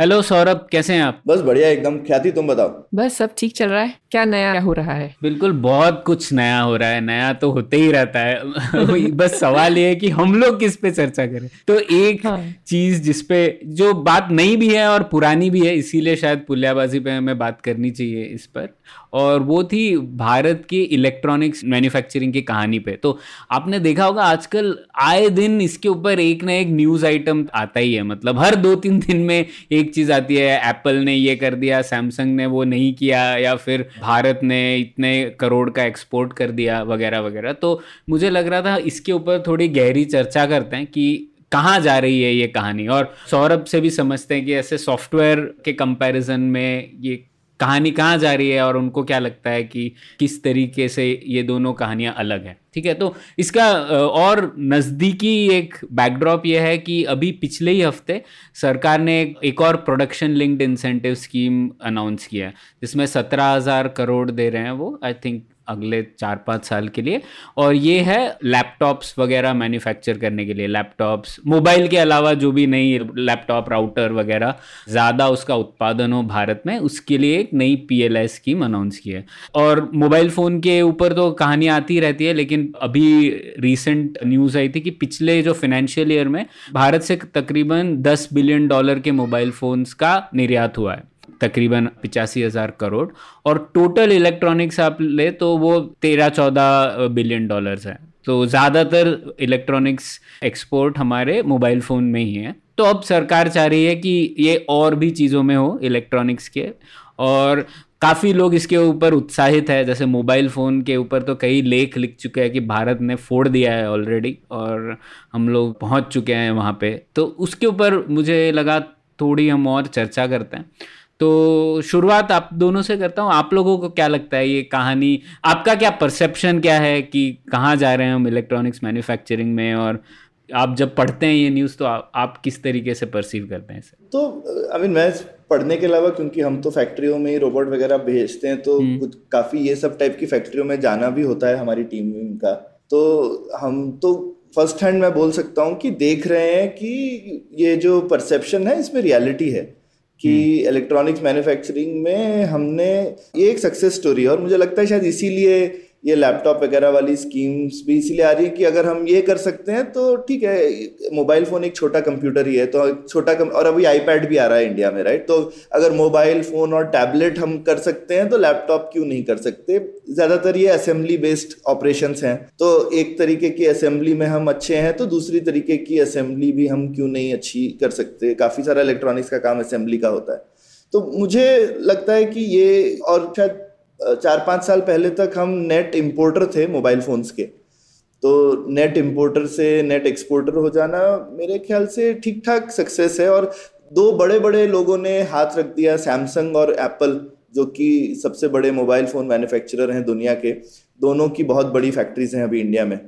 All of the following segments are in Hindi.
हेलो सौरभ कैसे हैं आप? बस बढ़िया एकदम। ख्याति तुम बताओ? बस सब ठीक चल रहा है। क्या नया हो रहा है? बिल्कुल बहुत कुछ नया हो रहा है। नया तो होते ही रहता है। बस सवाल ये है कि हम लोग किस पे चर्चा करें? तो एक हाँ। चीज़ जिसपे जो बात नई भी है और पुरानी भी है इसीलिए शायद पुलियाबाजी पे हमें बात करनी चाहिए इस पर और वो थी भारत की इलेक्ट्रॉनिक्स मैन्युफैक्चरिंग की कहानी पे। तो आपने देखा होगा आजकल आए दिन इसके ऊपर एक ना एक न्यूज़ आइटम आता ही है। मतलब हर दो तीन दिन में एक चीज़ आती है एप्पल ने ये कर दिया सैमसंग ने वो नहीं किया, या फिर भारत ने इतने करोड़ का एक्सपोर्ट कर दिया, वगैरह वगैरह। तो मुझे लग रहा था इसके ऊपर थोड़ी गहरी चर्चा करते हैं कि कहाँ जा रही है ये कहानी? और सौरभ से भी समझते हैं कि ऐसे सॉफ्टवेयर के कंपैरिजन में ये कहानी कहाँ जा रही है और उनको क्या लगता है कि किस तरीके से ये दोनों कहानियाँ अलग हैं? ठीक है तो इसका और नज़दीकी एक बैकड्रॉप यह है कि अभी पिछले ही हफ़्ते सरकार ने एक, और production linked incentive scheme announce किया है जिसमें सत्रह हज़ार करोड़ दे रहे हैं वो आई थिंक अगले चार पाँच साल के लिए। और ये है लैपटॉप्स वगैरह मैन्युफैक्चर करने के लिए। लैपटॉप्स, मोबाइल के अलावा जो भी नई लैपटॉप, राउटर वगैरह, ज़्यादा उसका उत्पादन हो भारत में, उसके लिए एक नई P L I scheme announce की है। और मोबाइल फ़ोन के ऊपर तो कहानी आती रहती है, लेकिन अभी रिसेंट न्यूज़ आई थी कि पिछले जो फाइनेंशियल ईयर में भारत से तकरीबन दस बिलियन डॉलर के मोबाइल फ़ोन्स का निर्यात हुआ है। तकरीबन पिचासी हज़ार करोड़। और टोटल इलेक्ट्रॉनिक्स आप ले तो वो तेरह चौदह बिलियन डॉलर्स है। तो ज़्यादातर इलेक्ट्रॉनिक्स एक्सपोर्ट हमारे मोबाइल फ़ोन में ही है। तो अब सरकार चाह रही है कि ये और भी चीज़ों में हो इलेक्ट्रॉनिक्स के। और काफ़ी लोग इसके ऊपर उत्साहित है। जैसे मोबाइल फ़ोन के ऊपर तो कई लेख लिख चुके हैं कि भारत ने फोड़ दिया है ऑलरेडी और हम लोग पहुँच चुके हैं वहाँ पे। तो उसके ऊपर मुझे लगा थोड़ी हम और चर्चा करते हैं। तो शुरुआत आप दोनों से करता हूँ। आप लोगों को क्या लगता है ये कहानी? आपका क्या परसेप्शन क्या है कि कहाँ जा रहे हैं हम इलेक्ट्रॉनिक्स मैन्युफैक्चरिंग में? और आप जब पढ़ते हैं ये न्यूज़ तो आप, आप किस तरीके से परसीव करते हैं इसे? तो आई मीन मैं पढ़ने के अलावा क्योंकि हम तो फैक्ट्रियों में ही रोबोट वगैरह भेजते हैं तो कुछ काफ़ी ये सब टाइप की फैक्ट्रियों में जाना भी होता है हमारी टीम का। तो हम तो फ़र्स्ट हैंड मैं बोल सकता हूँ कि देख रहे हैं कि ये जो परसेप्शन है इसमें रियलिटी है। कि इलेक्ट्रॉनिक्स मैन्युफैक्चरिंग में हमने ये एक सक्सेस स्टोरी है और मुझे लगता है शायद इसीलिए ये लैपटॉप वगैरह वाली स्कीम्स भी इसीलिए आ रही है कि अगर हम ये कर सकते हैं तो ठीक है मोबाइल फ़ोन एक छोटा कंप्यूटर ही है तो छोटा कम, और अभी आईपैड भी आ रहा है इंडिया में राइट तो अगर मोबाइल फ़ोन और टैबलेट हम कर सकते हैं तो लैपटॉप क्यों नहीं कर सकते? ज़्यादातर ये असेंबली बेस्ड ऑपरेशन हैं। तो एक तरीके की असेंबली में हम अच्छे हैं तो दूसरी तरीके की असेंबली भी हम क्यों नहीं अच्छी कर सकते? काफ़ी सारा इलेक्ट्रॉनिक्स का काम असेंबली का होता है। तो मुझे लगता है कि ये और शायद चार पाँच साल पहले तक हम नेट इम्पोर्टर थे मोबाइल फोन्स के। तो नेट इम्पोर्टर से नेट एक्सपोर्टर हो जाना मेरे ख्याल से ठीक ठाक सक्सेस है और दो बड़े बड़े लोगों ने हाथ रख दिया सैमसंग और एप्पल जो कि सबसे बड़े मोबाइल फ़ोन मैन्युफैक्चरर हैं दुनिया के। दोनों की बहुत बड़ी फैक्ट्रीज हैं अभी इंडिया में।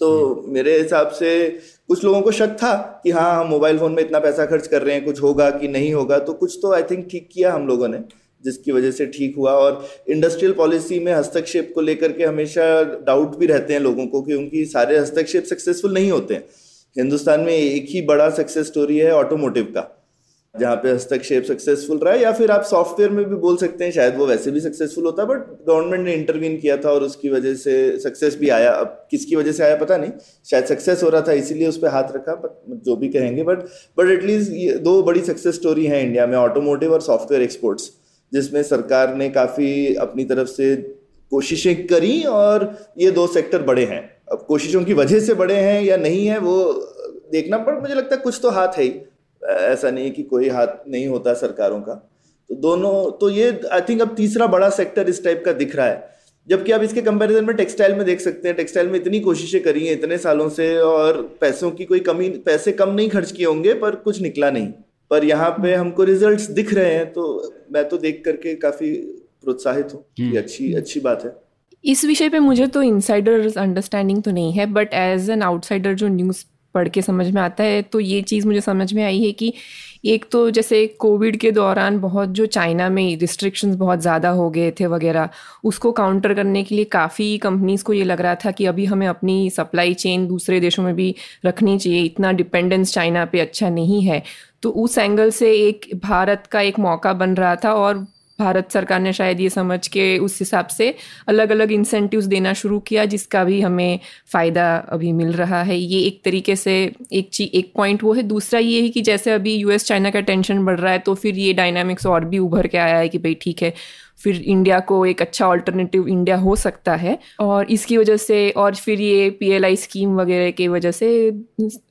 तो मेरे हिसाब से कुछ लोगों को शक था कि हाँ हम मोबाइल फ़ोन में इतना पैसा खर्च कर रहे हैं कुछ होगा कि नहीं होगा तो कुछ तो आई थिंक ठीक किया हम लोगों ने। जिसकी वजह से ठीक हुआ और इंडस्ट्रियल पॉलिसी में हस्तक्षेप को लेकर के हमेशा डाउट भी रहते हैं लोगों को क्योंकि सारे हस्तक्षेप सक्सेसफुल नहीं होते हैं। हिंदुस्तान में एक ही बड़ा सक्सेस स्टोरी है ऑटोमोटिव का, जहाँ पे हस्तक्षेप सक्सेसफुल रहा है या फिर आप सॉफ्टवेयर में भी बोल सकते हैं, शायद वो वैसे भी सक्सेसफुल होता बट गवर्नमेंट ने इंटरवीन किया था और उसकी वजह से सक्सेस भी आया। अब किसकी वजह से आया पता नहीं, शायद सक्सेस हो रहा था, इसीलिए उस पर हाथ रखा बट जो भी कहेंगे बट बट एटलीस्ट ये दो बड़ी सक्सेस स्टोरी है इंडिया में ऑटोमोटिव और सॉफ्टवेयर एक्सपोर्ट्स जिसमें सरकार ने काफ़ी अपनी तरफ़ से कोशिशें करी और ये दो सेक्टर बड़े हैं। अब कोशिशों की वजह से बड़े हैं या नहीं है, वो देखना पर मुझे लगता है कुछ तो हाथ है ही। ऐसा नहीं कि कोई हाथ नहीं होता सरकारों का। तो दोनों तो ये आई थिंक अब तीसरा बड़ा सेक्टर इस टाइप का दिख रहा है। जबकि आप इसके कंपैरिजन में टेक्सटाइल में देख सकते हैं टेक्सटाइल में इतनी कोशिशें करी हैं इतने सालों से और पैसों की कोई कमी, पैसे कम नहीं खर्च किए होंगे, पर कुछ निकला नहीं। पर यहाँ पे हमको रिजल्ट्स दिख रहे हैं तो मैं तो देख करके काफ़ी प्रोत्साहित हूँ कि अच्छी अच्छी बात है। इस विषय पे मुझे तो इनसाइडर अंडरस्टैंडिंग तो नहीं है बट एज एन आउटसाइडर जो न्यूज़ पढ़ के समझ में आता है तो ये चीज़ मुझे समझ में आई है कि एक तो जैसे कोविड के दौरान बहुत जो चाइना में रिस्ट्रिक्शंस बहुत ज़्यादा हो गए थे वगैरह उसको काउंटर करने के लिए काफ़ी कंपनीज़ को ये लग रहा था कि अभी हमें अपनी सप्लाई चेन दूसरे देशों में भी रखनी चाहिए इतना डिपेंडेंस चाइना पे अच्छा नहीं है। तो उस एंगल से एक भारत का एक मौका बन रहा था और भारत सरकार ने शायद ये समझ के उस हिसाब से अलग अलग इंसेंटिव्स देना शुरू किया, जिसका भी हमें फ़ायदा अभी मिल रहा है। ये एक तरीके से एक चीज़ एक पॉइंट वो है। दूसरा ये है कि जैसे अभी यूएस चाइना का टेंशन बढ़ रहा है तो फिर ये डायनामिक्स और भी उभर के आया है कि भाई ठीक है फिर इंडिया को एक अच्छा ऑल्टरनेटिव इंडिया हो सकता है। और इसकी वजह से और फिर ये पीएलआई स्कीम वगैरह की वजह से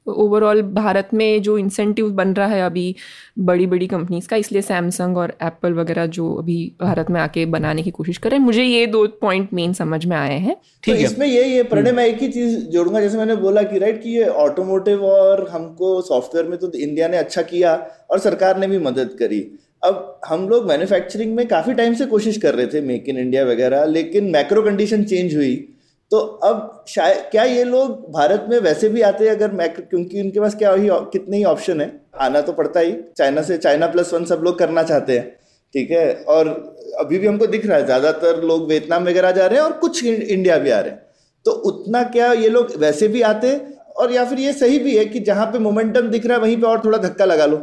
ओवरऑल भारत में जो इंसेंटिव बन रहा है अभी बड़ी बड़ी कंपनीज़ का इसलिए सैमसंग और एप्पल वगैरह जो अभी भारत में आके बनाने की कोशिश करें मुझे ये दो पॉइंट मेन समझ में आए हैं। ठीक तो है। इसमें ये ये प्रणय मैं एक ही चीज़ जोड़ूँगा जैसे मैंने बोला कि राइट कि ये ऑटोमोटिव और हमको सॉफ्टवेयर में तो इंडिया ने अच्छा किया और सरकार ने भी मदद करी। अब हम लोग मैन्युफैक्चरिंग में काफ़ी टाइम से कोशिश कर रहे थे मेक इन इंडिया वगैरह, लेकिन मैक्रो कंडीशन चेंज हुई। तो अब शायद क्या ये लोग भारत में वैसे भी आते हैं अगर मैक्रो क्योंकि उनके पास क्या ही कितने ही ऑप्शन है? आना तो पड़ता ही। चाइना से चाइना प्लस वन सब लोग करना चाहते हैं। ठीक है? और अभी भी हमको दिख रहा है, ज़्यादातर लोग वियतनाम वगैरह जा रहे हैं और कुछ इंडिया भी आ रहे हैं। तो उतना क्या ये लोग वैसे भी आते और या फिर ये सही भी है कि जहाँ पे मोमेंटम दिख रहा है, वहीं पे और थोड़ा धक्का लगा लो।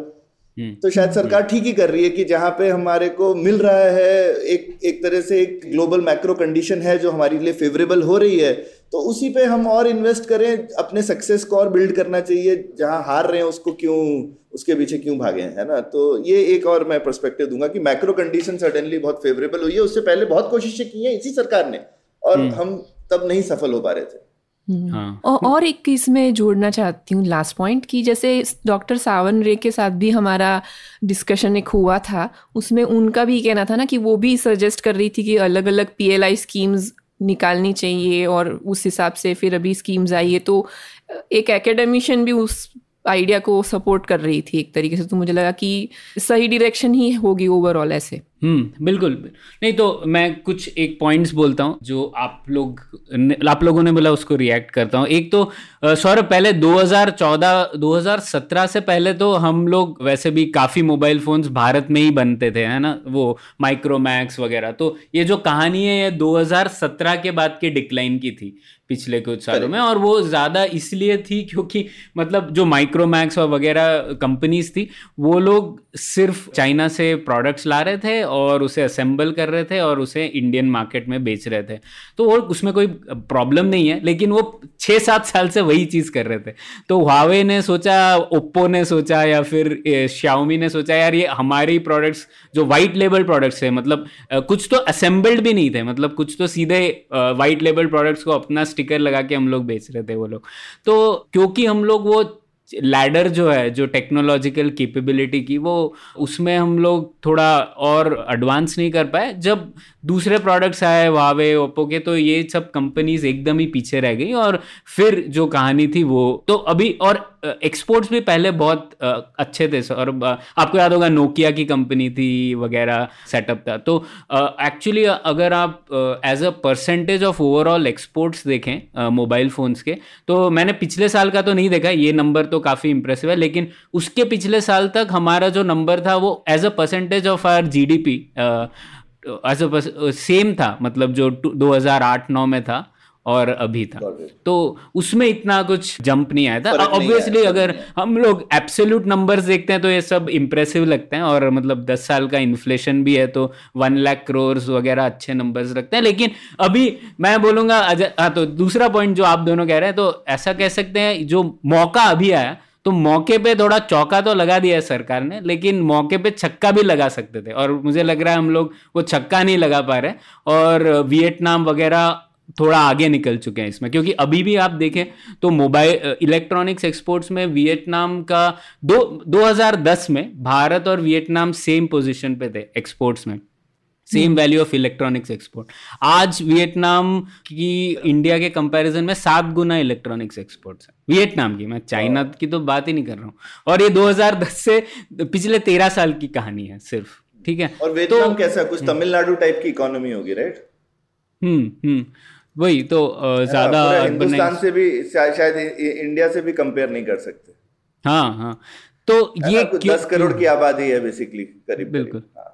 तो शायद सरकार ठीक ही कर रही है कि जहाँ पे हमारे को मिल रहा है एक एक तरह से एक ग्लोबल मैक्रो कंडीशन है जो हमारे लिए फेवरेबल हो रही है तो उसी पे हम और इन्वेस्ट करें अपने सक्सेस को और बिल्ड करना चाहिए जहाँ हार रहे हैं उसको क्यों उसके पीछे क्यों भागे है ना तो ये एक और मैं परस्पेक्टिव दूँगा कि मैक्रो कंडीशन सडनली बहुत फेवरेबल हुई है उससे पहले बहुत कोशिशें की हैं इसी सरकार ने और हम्म। हम तब नहीं सफल हो पा रहे थे हम्म। हाँ। और, और एक इसमें जोड़ना चाहती हूँ लास्ट पॉइंट की जैसे डॉक्टर सावन रे के साथ भी हमारा डिस्कशन एक हुआ था उसमें उनका भी कहना था ना कि वो भी सजेस्ट कर रही थी कि अलग अलग पीएलआई स्कीम्स निकालनी चाहिए और उस हिसाब से फिर अभी स्कीम्स आई है तो एक एकेडमिशियन भी उस आइडिया को सपोर्ट कर रही थी एक तरीके से तो मुझे लगा कि सही डायरेक्शन ही होगी ओवरऑल ऐसे हम्म बिल्कुल। नहीं तो मैं कुछ एक पॉइंट्स बोलता हूँ जो आप लोग आप लोगों ने बोला उसको रिएक्ट करता हूँ। एक तो सौरभ पहले 2014 2017 से पहले तो हम लोग वैसे भी काफ़ी मोबाइल फ़ोन्स भारत में ही बनते थे है ना? वो माइक्रोमैक्स वगैरह। तो ये जो कहानी है ये 2017 के बाद के डिक्लाइन की थी पिछले कुछ सालों में। और वो ज़्यादा इसलिए थी क्योंकि मतलब जो माइक्रोमैक्स और वगैरह कंपनीज़ थी वो लोग सिर्फ़ चाइना से प्रोडक्ट्स ला रहे थे और उसे असेंबल कर रहे थे और उसे इंडियन मार्केट में बेच रहे थे। तो वो उसमें कोई प्रॉब्लम नहीं है, लेकिन वो छः सात साल से वही चीज़ कर रहे थे। तो हुआवे ने सोचा ओप्पो ने सोचा या फिर श्याओमी ने सोचा, यार, ये हमारी प्रोडक्ट्स जो वाइट लेबल प्रोडक्ट्स है मतलब कुछ तो असेंबल्ड भी नहीं थे मतलब कुछ तो सीधे वाइट लेबल प्रोडक्ट्स को अपना स्टिकर लगा के हम लोग बेच रहे थे वो लोग। तो क्योंकि हम लोग वो लैडर जो है, जो टेक्नोलॉजिकल कैपेबिलिटी की, वो उसमें हम लोग थोड़ा और एडवांस नहीं कर पाए। जब दूसरे प्रोडक्ट्स आए वावे ओप्पो के तो ये सब कंपनीज़ एकदम ही पीछे रह गई और फिर जो कहानी थी वो तो अभी और एक्सपोर्ट्स भी पहले बहुत अच्छे थे और आपको याद होगा नोकिया की कंपनी थी, वगैरह सेटअप था। तो एक्चुअली अगर आप as a percentage of overall exports देखें मोबाइल फ़ोन्स के तो मैंने पिछले साल का तो नहीं देखा, ये नंबर तो काफ़ी इंप्रेसिव है, लेकिन उसके पिछले साल तक हमारा जो नंबर था वो as a percentage of R G uh same था मतलब जो 2008-9 में था और अभी था। तो उसमें इतना कुछ जंप नहीं आया था। ऑब्वियसली अगर हम लोग एब्सोल्यूट नंबर्स देखते हैं तो ये सब इंप्रेसिव लगते हैं और मतलब दस साल का इन्फ्लेशन भी है तो वन लाख करोड़ वगैरह अच्छे नंबर्स लगते हैं। लेकिन अभी मैं बोलूँगा हाँ तो दूसरा पॉइंट जो आप दोनों कह रहे हैं तो ऐसा कह सकते हैं जो मौका अभी आया तो मौके पे थोड़ा चौका तो लगा दिया है सरकार ने, लेकिन मौके पे छक्का भी लगा सकते थे। और मुझे लग रहा है हम लोग वो छक्का नहीं लगा पा रहे और वियतनाम वगैरह थोड़ा आगे निकल चुके हैं इसमें, क्योंकि अभी भी आप देखें तो मोबाइल इलेक्ट्रॉनिक्स एक्सपोर्ट्स में वियतनाम का दो 2010 में भारत और वियतनाम सेम पोजीशन पे थे एक्सपोर्ट्स में। Same value of electronics export आज वियतनाम की इंडिया के कंपैरिजन में सात गुना इलेक्ट्रॉनिक्स एक्सपोर्ट्स है। वियतनाम की मैं चाइना की तो बात ही नहीं कर रहा हूँ। और ये 2010 से पिछले तेरह साल की कहानी है सिर्फ़ ठीक है? और वियतनाम तो, कैसा कुछ तमिलनाडु टाइप की इकोनॉमी होगी राइट हम्म हम्म। वही तो हाँ, ज़्यादा हिंदुस्तान से भी शायद इंडिया से भी कंपेयर नहीं कर सकते। हाँ हाँ। तो ये दस करोड़ की आबादी है बेसिकली करीब बिल्कुल। हाँ।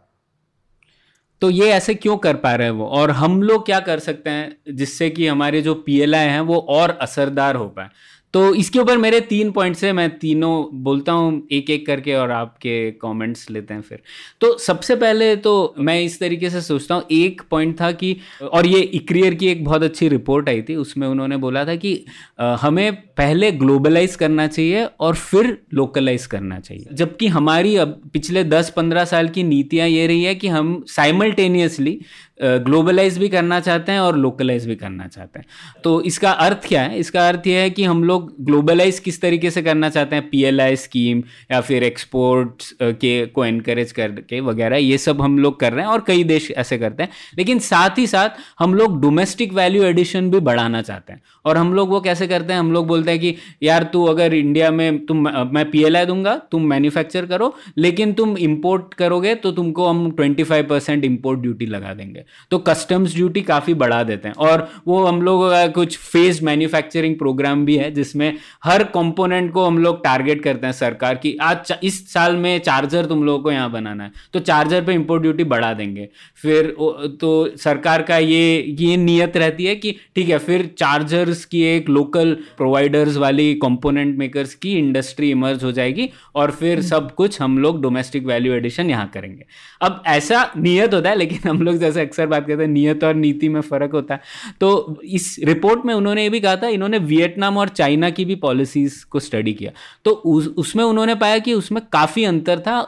तो ये ऐसे क्यों कर पा रहे हैं वो? और हम लोग क्या कर सकते हैं जिससे कि हमारे जो पीएलआई हैं वो और असरदार हो पाए? तो इसके ऊपर मेरे तीन पॉइंट्स हैं, मैं तीनों बोलता हूँ एक एक करके और आपके कमेंट्स लेते हैं फिर। तो सबसे पहले तो मैं इस तरीके से सोचता हूँ, एक पॉइंट था कि, और ये इक्रियर की एक बहुत अच्छी रिपोर्ट आई थी, उसमें उन्होंने बोला था कि हमें पहले ग्लोबलाइज करना चाहिए और फिर लोकलाइज करना चाहिए। जबकि हमारी अब पिछले दस पंद्रह साल की नीतियाँ ये रही है कि हम साइमल्टेनियसली ग्लोबलाइज भी करना चाहते हैं और लोकलाइज भी करना चाहते हैं। तो इसका अर्थ क्या है? इसका अर्थ यह है कि हम लोग ग्लोबलाइज किस तरीके से करना चाहते हैं? पीएलआई स्कीम या फिर एक्सपोर्ट्स के को एनकरेज करके वगैरह, ये सब हम लोग कर रहे हैं और कई देश ऐसे करते हैं। लेकिन साथ ही साथ हम लोग डोमेस्टिक वैल्यू एडिशन भी बढ़ाना चाहते हैं। और हम लोग वो कैसे करते हैं? हम लोग बोलते हैं कि, यार, तू अगर इंडिया में, तुम मैं पीएलआई दूँगा, तुम मैन्युफैक्चर करो, लेकिन तुम इम्पोर्ट करोगे तो तुमको हम twenty five percent import duty लगा देंगे। तो कस्टम्स ड्यूटी काफ़ी बढ़ा देते हैं। और वो हम लोगों का कुछ फ़ेज़ मैन्युफैक्चरिंग प्रोग्राम भी है जिसमें हर कंपोनेंट को हम लोग टारगेट करते हैं सरकार की आज इस साल में चार्जर तुम लोगों को यहाँ बनाना है। तो चार्जर पे इंपोर्ट ड्यूटी बढ़ा देंगे। फिर तो सरकार का ये ये नियत रहती है कि ठीक है फिर चार्जर्स की एक लोकल प्रोवाइडर्स वाली कंपोनेंट मेकर्स की इंडस्ट्री इमर्ज हो जाएगी और फिर हम्म। सब कुछ हम लोग डोमेस्टिक वैल्यू एडिशन यहाँ करेंगे। अब ऐसा नियत होता है लेकिन हम लोग जैसे अक्सर बात करते हैं नियत और नीति में फ़र्क होता है। तो इस रिपोर्ट में उन्होंने ये भी कहा था, इन्होंने वियतनाम और चाइना की भी पॉलिसीज़ को स्टडी किया। तो उस, उसमें उन्होंने पाया कि उसमें काफ़ी अंतर था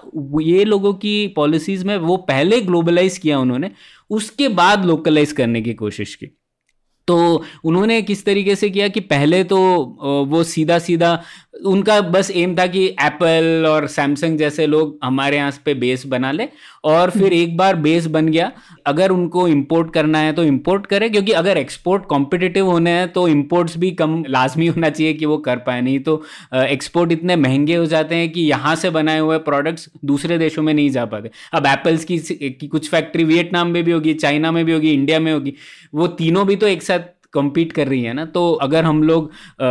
ये लोगों की पॉलिसीज़ में वो पहले ग्लोबलाइज किया उन्होंने, उसके बाद लोकलाइज करने की कोशिश की। तो उन्होंने किस तरीके से किया कि पहले तो वो सीधा सीधा उनका बस एम था कि एप्पल और सैमसंग जैसे लोग हमारे यहाँ पे बेस बना ले। और फिर हम्म। एक बार बेस बन गया। अगर उनको इंपोर्ट करना है तो इंपोर्ट करें क्योंकि अगर एक्सपोर्ट कॉम्पिटिटिव होने हैं तो इंपोर्ट्स भी कम लाजमी होना चाहिए कि वो कर पाए। नहीं तो एक्सपोर्ट इतने महँगे हो जाते हैं कि यहाँ से बनाए हुए प्रोडक्ट्स दूसरे देशों में नहीं जा पाते। अब एप्पल्स की, की कुछ फैक्ट्री वियतनाम में भी होगी चाइना में भी होगी इंडिया में होगी वो तीनों भी तो एक साथ कम्पीट कर रही है ना तो अगर हम लोग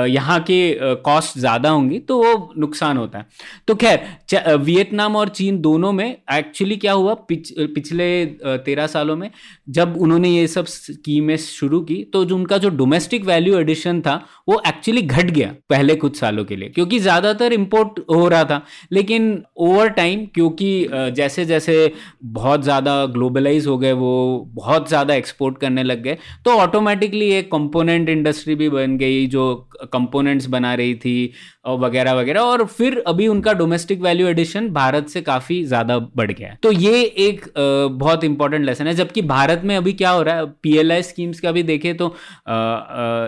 यहाँ के कॉस्ट ज़्यादा होंगी तो वो नुकसान होता है। तो खैर वियतनाम और चीन दोनों में एक्चुअली क्या हुआ पिछ, पिछले तेरह सालों में जब उन्होंने ये सब स्कीमें शुरू की तो जो उनका जो डोमेस्टिक वैल्यू एडिशन था वो एक्चुअली घट गया पहले कुछ सालों के लिए क्योंकि ज़्यादातर इम्पोर्ट हो रहा था। लेकिन ओवर टाइम क्योंकि जैसे जैसे बहुत ज़्यादा ग्लोबलाइज हो गए वो बहुत ज़्यादा एक्सपोर्ट करने लग गए तो ऑटोमेटिकली एक कंपोनेंट इंडस्ट्री भी बन गई, जो कंपोनेंट्स बना रही थी, और वगैरह वगैरह, और फिर अभी उनका डोमेस्टिक वैल्यू एडिशन भारत से काफ़ी ज़्यादा बढ़ गया है। तो ये एक बहुत इंपॉर्टेंट लेसन है। जबकि भारत में अभी क्या हो रहा है पीएलआई स्कीम्स का भी देखें तो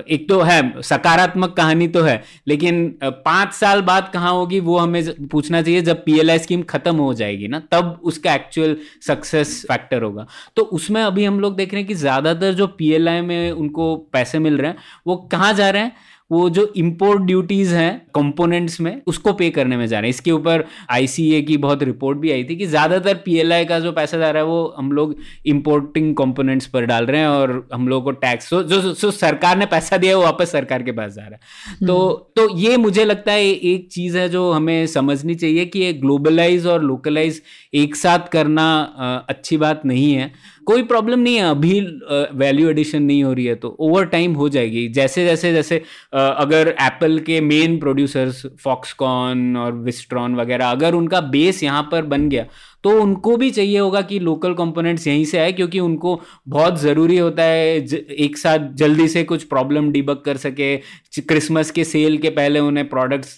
एक तो है, सकारात्मक कहानी तो है, लेकिन पाँच साल बाद कहाँ होगी वो हमें पूछना चाहिए। जब पीएलआई स्कीम खत्म हो जाएगी ना, तब उसका एक्चुअल सक्सेस फैक्टर होगा। तो उसमें अभी हम लोग देख रहे हैं कि ज़्यादातर जो पीएलआई में उनको पैसे मिल रहे हैं वो कहाँ जा रहे हैं? वो जो इम्पोर्ट ड्यूटीज़ हैं कंपोनेंट्स में उसको पे करने में जा रहे हैं। इसके ऊपर आईसीए की बहुत रिपोर्ट भी आई थी कि ज़्यादातर पीएलआई का जो पैसा जा रहा है वो हम लोग इम्पोर्टिंग कंपोनेंट्स पर डाल रहे हैं और हम लोग को टैक्स जो, जो, जो सरकार ने पैसा दिया है वो वापस सरकार के पास जा रहा है। तो हम्म। तो ये मुझे लगता है एक चीज़ है जो हमें समझनी चाहिए कि ये ग्लोबलाइज और लोकलाइज एक साथ करना अच्छी बात नहीं है। कोई प्रॉब्लम नहीं है, अभी वैल्यू एडिशन नहीं हो रही है तो ओवर टाइम हो जाएगी। जैसे जैसे जैसे अगर एप्पल के मेन प्रोड्यूसर्स फॉक्सकॉन और विस्ट्रॉन वगैरह, अगर उनका बेस यहाँ पर बन गया तो उनको भी चाहिए होगा कि लोकल कंपोनेंट्स यहीं से आए, क्योंकि उनको बहुत ज़रूरी होता है एक साथ जल्दी से कुछ प्रॉब्लम डिबक कर सके। क्रिसमस के सेल के पहले उन्हें प्रोडक्ट्स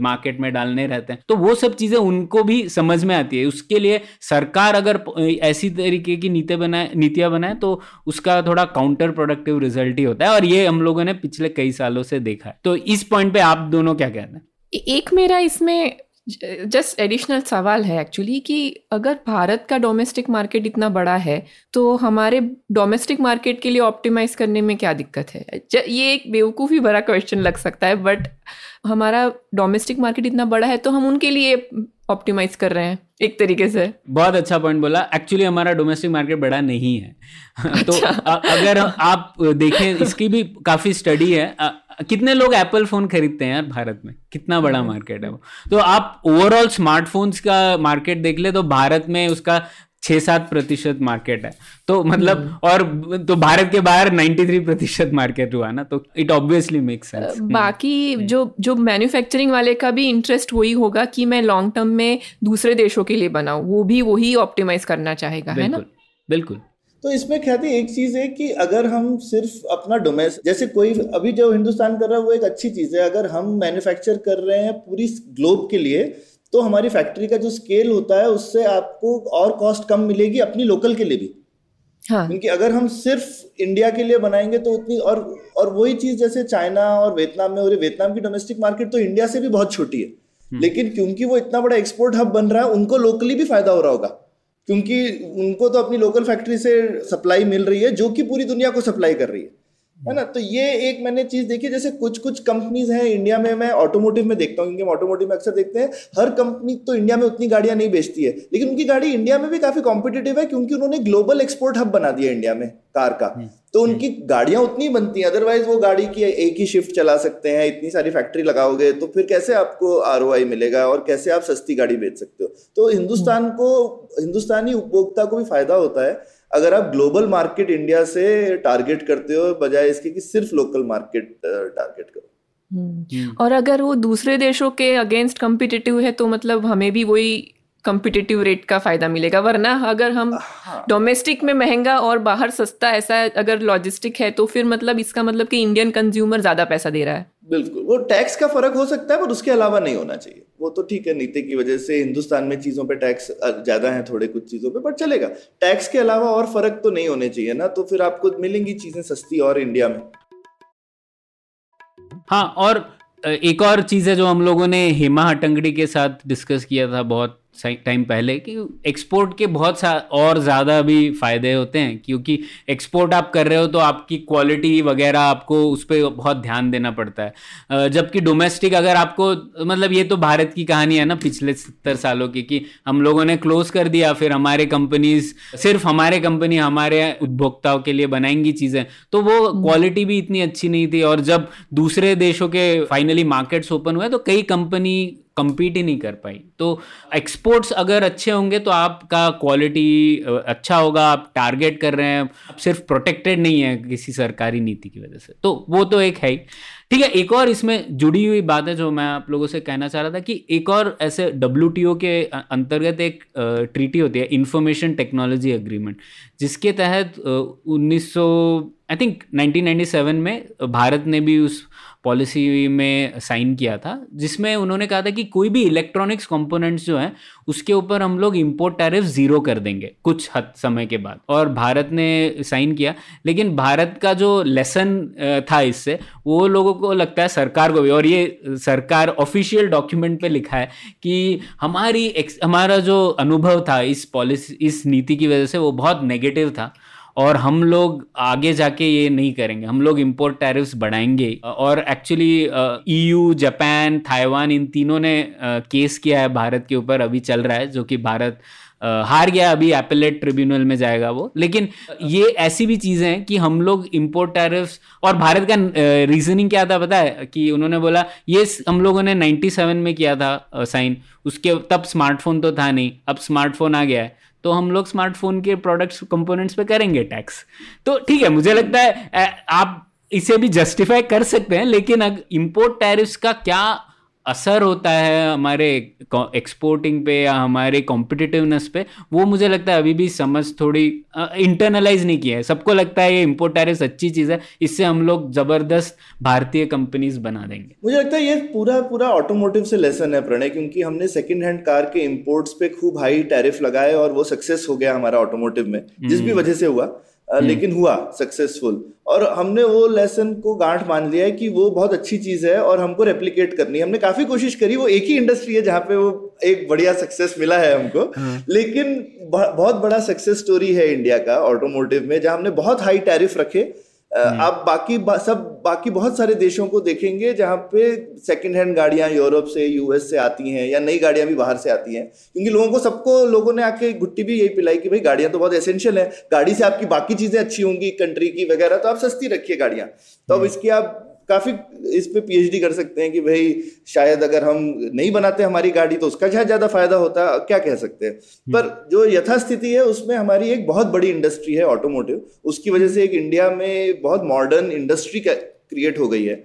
मार्केट में डालने रहते हैं। तो वो सब चीज़ें उनको भी समझ में आती है। उसके लिए सरकार अगर ऐसी तरीके की नीति बनाए, नीतियाँ बनाए तो उसका थोड़ा काउंटर प्रोडक्टिव रिज़ल्ट ही होता है। और ये हम लोगों ने पिछले कई सालों से देखा है। तो इस पॉइंट पे आप दोनों क्या कहते हैं? एक मेरा इसमें जस्ट एडिशनल सवाल है एक्चुअली कि अगर भारत का डोमेस्टिक मार्केट इतना बड़ा है तो हमारे डोमेस्टिक मार्केट के लिए ऑप्टिमाइज करने में क्या दिक्कत है? ये एक बेवकूफ़ी भरा क्वेश्चन लग सकता है बट हमारा डोमेस्टिक मार्केट इतना बड़ा है तो हम उनके लिए ऑप्टिमाइज कर रहे हैं एक तरीके से। बहुत अच्छा पॉइंट बोला। एक्चुअली हमारा डोमेस्टिक मार्केट बड़ा नहीं है। तो अच्छा। तो अगर आप देखें इसकी भी काफ़ी स्टडी है। कितने लोग एप्पल फ़ोन खरीदते हैं यार भारत में? कितना बड़ा मार्केट है वो। तो आप ओवरऑल स्मार्टफोन्स का मार्केट देख ले तो भारत में उसका छह सात प्रतिशत मार्केट है। तो मतलब हम्म। और तो भारत के बाहर 93 प्रतिशत मार्केट हुआ ना तो इट ऑब्वियसली मेक सेंस बाकी हम्म। जो जो मैन्युफैक्चरिंग वाले का भी इंटरेस्ट वही होगा कि मैं लॉन्ग टर्म में दूसरे देशों के लिए बनाऊँ वो भी वही ऑप्टिमाइज करना चाहेगा है ना? बिल्कुल तो इसमें ख्याति एक चीज़ है कि अगर हम सिर्फ़ अपना डोमेस्ट जैसे कोई अभी जो हिंदुस्तान कर रहा है वो एक अच्छी चीज़ है। अगर हम मैन्युफैक्चर कर रहे हैं पूरी ग्लोब के लिए तो हमारी फैक्ट्री का जो स्केल होता है उससे आपको और कॉस्ट कम मिलेगी अपनी लोकल के लिए भी हाँ. क्योंकि अगर हम सिर्फ़ इंडिया के लिए बनाएँगे तो उतनी और और वही चीज़ जैसे चाइना और वियतनाम में हो रही वियतनाम की डोमेस्टिक मार्केट तो इंडिया से भी बहुत छोटी है हम्म। लेकिन क्योंकि वो इतना बड़ा एक्सपोर्ट हब बन रहा है उनको लोकली भी फ़ायदा हो रहा होगा क्योंकि उनको तो अपनी लोकल फैक्ट्री से सप्लाई मिल रही है जो कि पूरी दुनिया को सप्लाई कर रही है है ना तो ये एक मैंने चीज़ देखी जैसे कुछ कुछ कंपनीज़ हैं इंडिया में मैं ऑटोमोटिव में देखता हूँ क्योंकि ऑटोमोटिव में अक्सर देखते हैं हर कंपनी तो इंडिया में उतनी गाड़ियाँ नहीं बेचती है लेकिन उनकी गाड़ी इंडिया में भी काफ़ी कॉम्पिटेटिव है क्योंकि उन्होंने ग्लोबल एक्सपोर्ट हब बना दिया इंडिया में कार का हम्म। तो उनकी। गाड़ियाँ उतनी बनती हैं अदरवाइज़ वो गाड़ी की एक ही शिफ्ट चला सकते हैं इतनी सारी फैक्ट्री लगाओगे तो फिर कैसे आपको आरओआई मिलेगा और कैसे आप सस्ती गाड़ी बेच सकते हो तो हिंदुस्तान। को हिंदुस्तानी उपभोक्ता को भी फ़ायदा होता है अगर आप ग्लोबल मार्केट इंडिया से टारगेट करते हो बजाय इसके कि सिर्फ़ लोकल मार्केट टारगेट करो हम्म। और अगर वो दूसरे देशों के अगेंस्ट कम्पिटिटिव है तो मतलब हमें भी वही कम्पिटिटिव रेट का फ़ायदा मिलेगा वरना अगर हम डोमेस्टिक हाँ। में महँगा और बाहर सस्ता ऐसा अगर लॉजिस्टिक है तो फिर मतलब इसका मतलब कि इंडियन कंज्यूमर ज़्यादा पैसा दे रहा है बिल्कुल, वो टैक्स का फ़र्क हो सकता है, पर उसके अलावा नहीं होना चाहिए। वो तो ठीक है, नीति की वजह से हिंदुस्तान में चीज़ों पे टैक्स ज़्यादा है थोड़े कुछ चीज़ों पे, पर चलेगा। टैक्स के अलावा और फ़र्क तो नहीं होने चाहिए ना तो फिर आपको मिलेंगी चीज़ें सस्ती और इंडिया में। हाँ और एक और चीज़ है जो हम लोगों ने हेमा हटंगड़ी के साथ डिस्कस किया था बहुत टाइम पहले कि एक्सपोर्ट के बहुत सा और ज़्यादा भी फ़ायदे होते हैं क्योंकि एक्सपोर्ट आप कर रहे हो तो आपकी क्वालिटी वगैरह आपको उस पर बहुत ध्यान देना पड़ता है। जबकि डोमेस्टिक अगर आपको मतलब ये तो भारत की कहानी है ना पिछले सत्तर सालों की कि हम लोगों ने क्लोज कर दिया फिर हमारे कंपनीज़ सिर्फ़ हमारे कंपनी हमारे उपभोक्ताओं के लिए बनाएँगी चीज़ें तो वो क्वालिटी भी इतनी अच्छी नहीं थी। और जब दूसरे देशों के फाइनली मार्केट्स ओपन हुए तो कई कंपनी compete ही नहीं कर पाई। तो एक्सपोर्ट्स अगर अच्छे होंगे तो आपका क्वालिटी अच्छा होगा, आप टारगेट कर रहे हैं। आप सिर्फ़ प्रोटेक्टेड नहीं है किसी सरकारी नीति की वजह से। तो वो तो एक है ही। ठीक है, एक और इसमें जुड़ी हुई बात है जो मैं आप लोगों से कहना चाह रहा था कि एक और ऐसे डब्ल्यूटीओ के अंतर्गत एक ट्रीटी होती है इंफॉर्मेशन टेक्नोलॉजी एग्रीमेंट जिसके तहत उन्नीस सौ आई थिंक 1997 में भारत ने भी उस पॉलिसी में साइन किया था, जिसमें उन्होंने कहा था कि कोई भी इलेक्ट्रॉनिक्स कंपोनेंट्स जो हैं उसके ऊपर हम लोग इम्पोर्ट टैरिफ ज़ीरो कर देंगे, कुछ हद, समय के बाद। और भारत ने साइन किया, लेकिन भारत का जो लेसन था इससे, वो लोगों को लगता है सरकार को भी, और ये सरकार ऑफिशियल डॉक्यूमेंट पे लिखा है कि हमारी हमारा जो अनुभव था इस पॉलिसी इस नीति की वजह से वो बहुत नेगेटिव था। और हम लोग आगे जाके ये नहीं करेंगे। हम लोग इम्पोर्ट टैरिफ्स बढ़ाएँगे। और एक्चुअली ईयू जापान ताइवान इन तीनों ने केस किया है भारत के ऊपर। अभी चल रहा है, जो कि भारत हार गया। अभी एपेलेट ट्रिब्यूनल में जाएगा वो। लेकिन ये ऐसी भी चीज़ें हैं कि हम लोग इम्पोर्ट टैरिफ्स और भारत का रीजनिंग क्या था पता है? कि उन्होंने बोला, ये हम लोगों ने 97 में किया था साइन उसके, तब स्मार्टफ़ोन तो था नहीं। अब स्मार्टफ़ोन आ गया है। तो हम लोग स्मार्टफ़ोन के प्रोडक्ट्स कंपोनेंट्स पे करेंगे टैक्स तो ठीक है, मुझे लगता है आप इसे भी जस्टिफाई कर सकते हैं, लेकिन इम्पोर्ट टैरिफ्स का क्या असर होता है हमारे एक्सपोर्टिंग पे या हमारे कॉम्पिटिटिवनेस पे वो मुझे लगता है अभी भी समझ थोड़ी इंटरनलाइज नहीं किया है सबको लगता है ये इम्पोर्ट टैरिफ अच्छी चीज़ है इससे हम लोग ज़बरदस्त भारतीय कंपनीज़ बना देंगे मुझे लगता है ये पूरा पूरा ऑटोमोटिव से लेसन है प्रणय क्योंकि हमने सेकेंड हैंड कार के इम्पोर्ट्स पे खूब हाई टैरिफ लगाए और वो सक्सेस हो गया हमारा ऑटोमोटिव में जिस भी हम्म। वजह से हुआ। लेकिन हुआ सक्सेसफुल और हमने वो लेसन को गांठ मान लिया है कि वो बहुत अच्छी चीज़ है और हमको रेप्लीकेट करनी है हमने काफ़ी कोशिश करी वो एक ही इंडस्ट्री है जहाँ पे वो एक बढ़िया सक्सेस मिला है हमको हाँ। लेकिन बहुत बड़ा सक्सेस स्टोरी है इंडिया का ऑटोमोटिव में जहाँ हमने बहुत हाई टैरिफ रखे हम्म। आप बाकी बा, सब बाकी बहुत सारे देशों को देखेंगे जहाँ पे सेकंड हैंड गाड़ियाँ यूरोप से यूएस से आती हैं या नई गाड़ियाँ भी बाहर से आती हैं। क्योंकि लोगों को सबको लोगों ने आके घुट्टी भी यही पिलाई कि भाई गाड़ियाँ तो बहुत एसेंशियल है। गाड़ी से आपकी बाकी चीज़ें अच्छी होंगी कंट्री की वगैरह तो आप सस्ती रखिए गाड़ियाँ। तो अब हम्म। इसकी आप काफ़ी इस पे पीएचडी कर सकते हैं कि भाई शायद अगर हम नहीं बनाते हमारी गाड़ी तो उसका क्या ज़्यादा फ़ायदा होता क्या कह सकते हैं? हम्म। पर जो यथास्थिति है उसमें हमारी एक बहुत बड़ी इंडस्ट्री है ऑटोमोटिव उसकी वजह से एक इंडिया में बहुत मॉडर्न इंडस्ट्री क्रिएट हो गई है।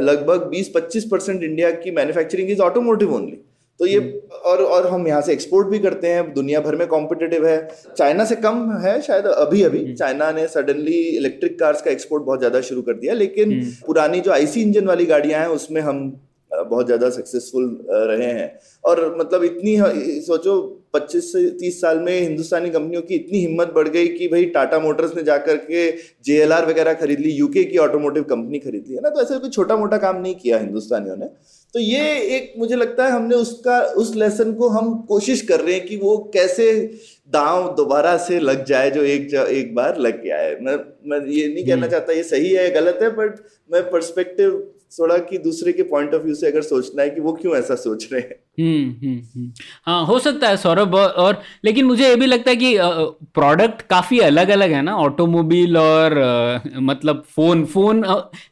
लगभग 20-25 परसेंट इंडिया की मैन्युफैक्चरिंग इज़ ऑटोमोटिव ओनली तो ये और और हम यहाँ से एक्सपोर्ट भी करते हैं दुनिया भर में कॉम्पिटेटिव है। चाइना से कम है शायद अभी अभी। हम्म। चाइना ने सडनली इलेक्ट्रिक कार्स का एक्सपोर्ट बहुत ज़्यादा शुरू कर दिया लेकिन हम्म। पुरानी जो आईसी इंजन वाली गाड़ियाँ हैं उसमें हम बहुत ज़्यादा सक्सेसफुल रहे हैं। और मतलब इतनी सोचो 25 से 30 साल में हिंदुस्तानी कंपनियों की इतनी हिम्मत बढ़ गई कि भाई टाटा मोटर्स ने जाकर के जेएलआर वगैरह खरीद ली यूके की ऑटोमोटिव कंपनी खरीद ली है ना? तो ऐसे कोई छोटा मोटा काम नहीं किया हिंदुस्तानियों ने। तो ये एक मुझे लगता है हमने उसका उस लेसन को हम कोशिश कर रहे हैं कि वो कैसे दांव दोबारा से लग जाए जो एक जा, एक बार लग गया है मैं मैं ये नहीं कहना हम्म। चाहता ये सही है गलत है बट मैं पर्सपेक्टिव थोड़ा कि दूसरे के पॉइंट ऑफ़ व्यू से अगर सोचना है कि वो क्यों ऐसा सोच रहे हैं? हम्म, हम्म हम्म। हाँ हो सकता है सौरभ और लेकिन मुझे ये भी लगता है कि प्रोडक्ट काफ़ी अलग अलग है ना? ऑटोमोबाइल और आ, मतलब फ़ोन फ़ोन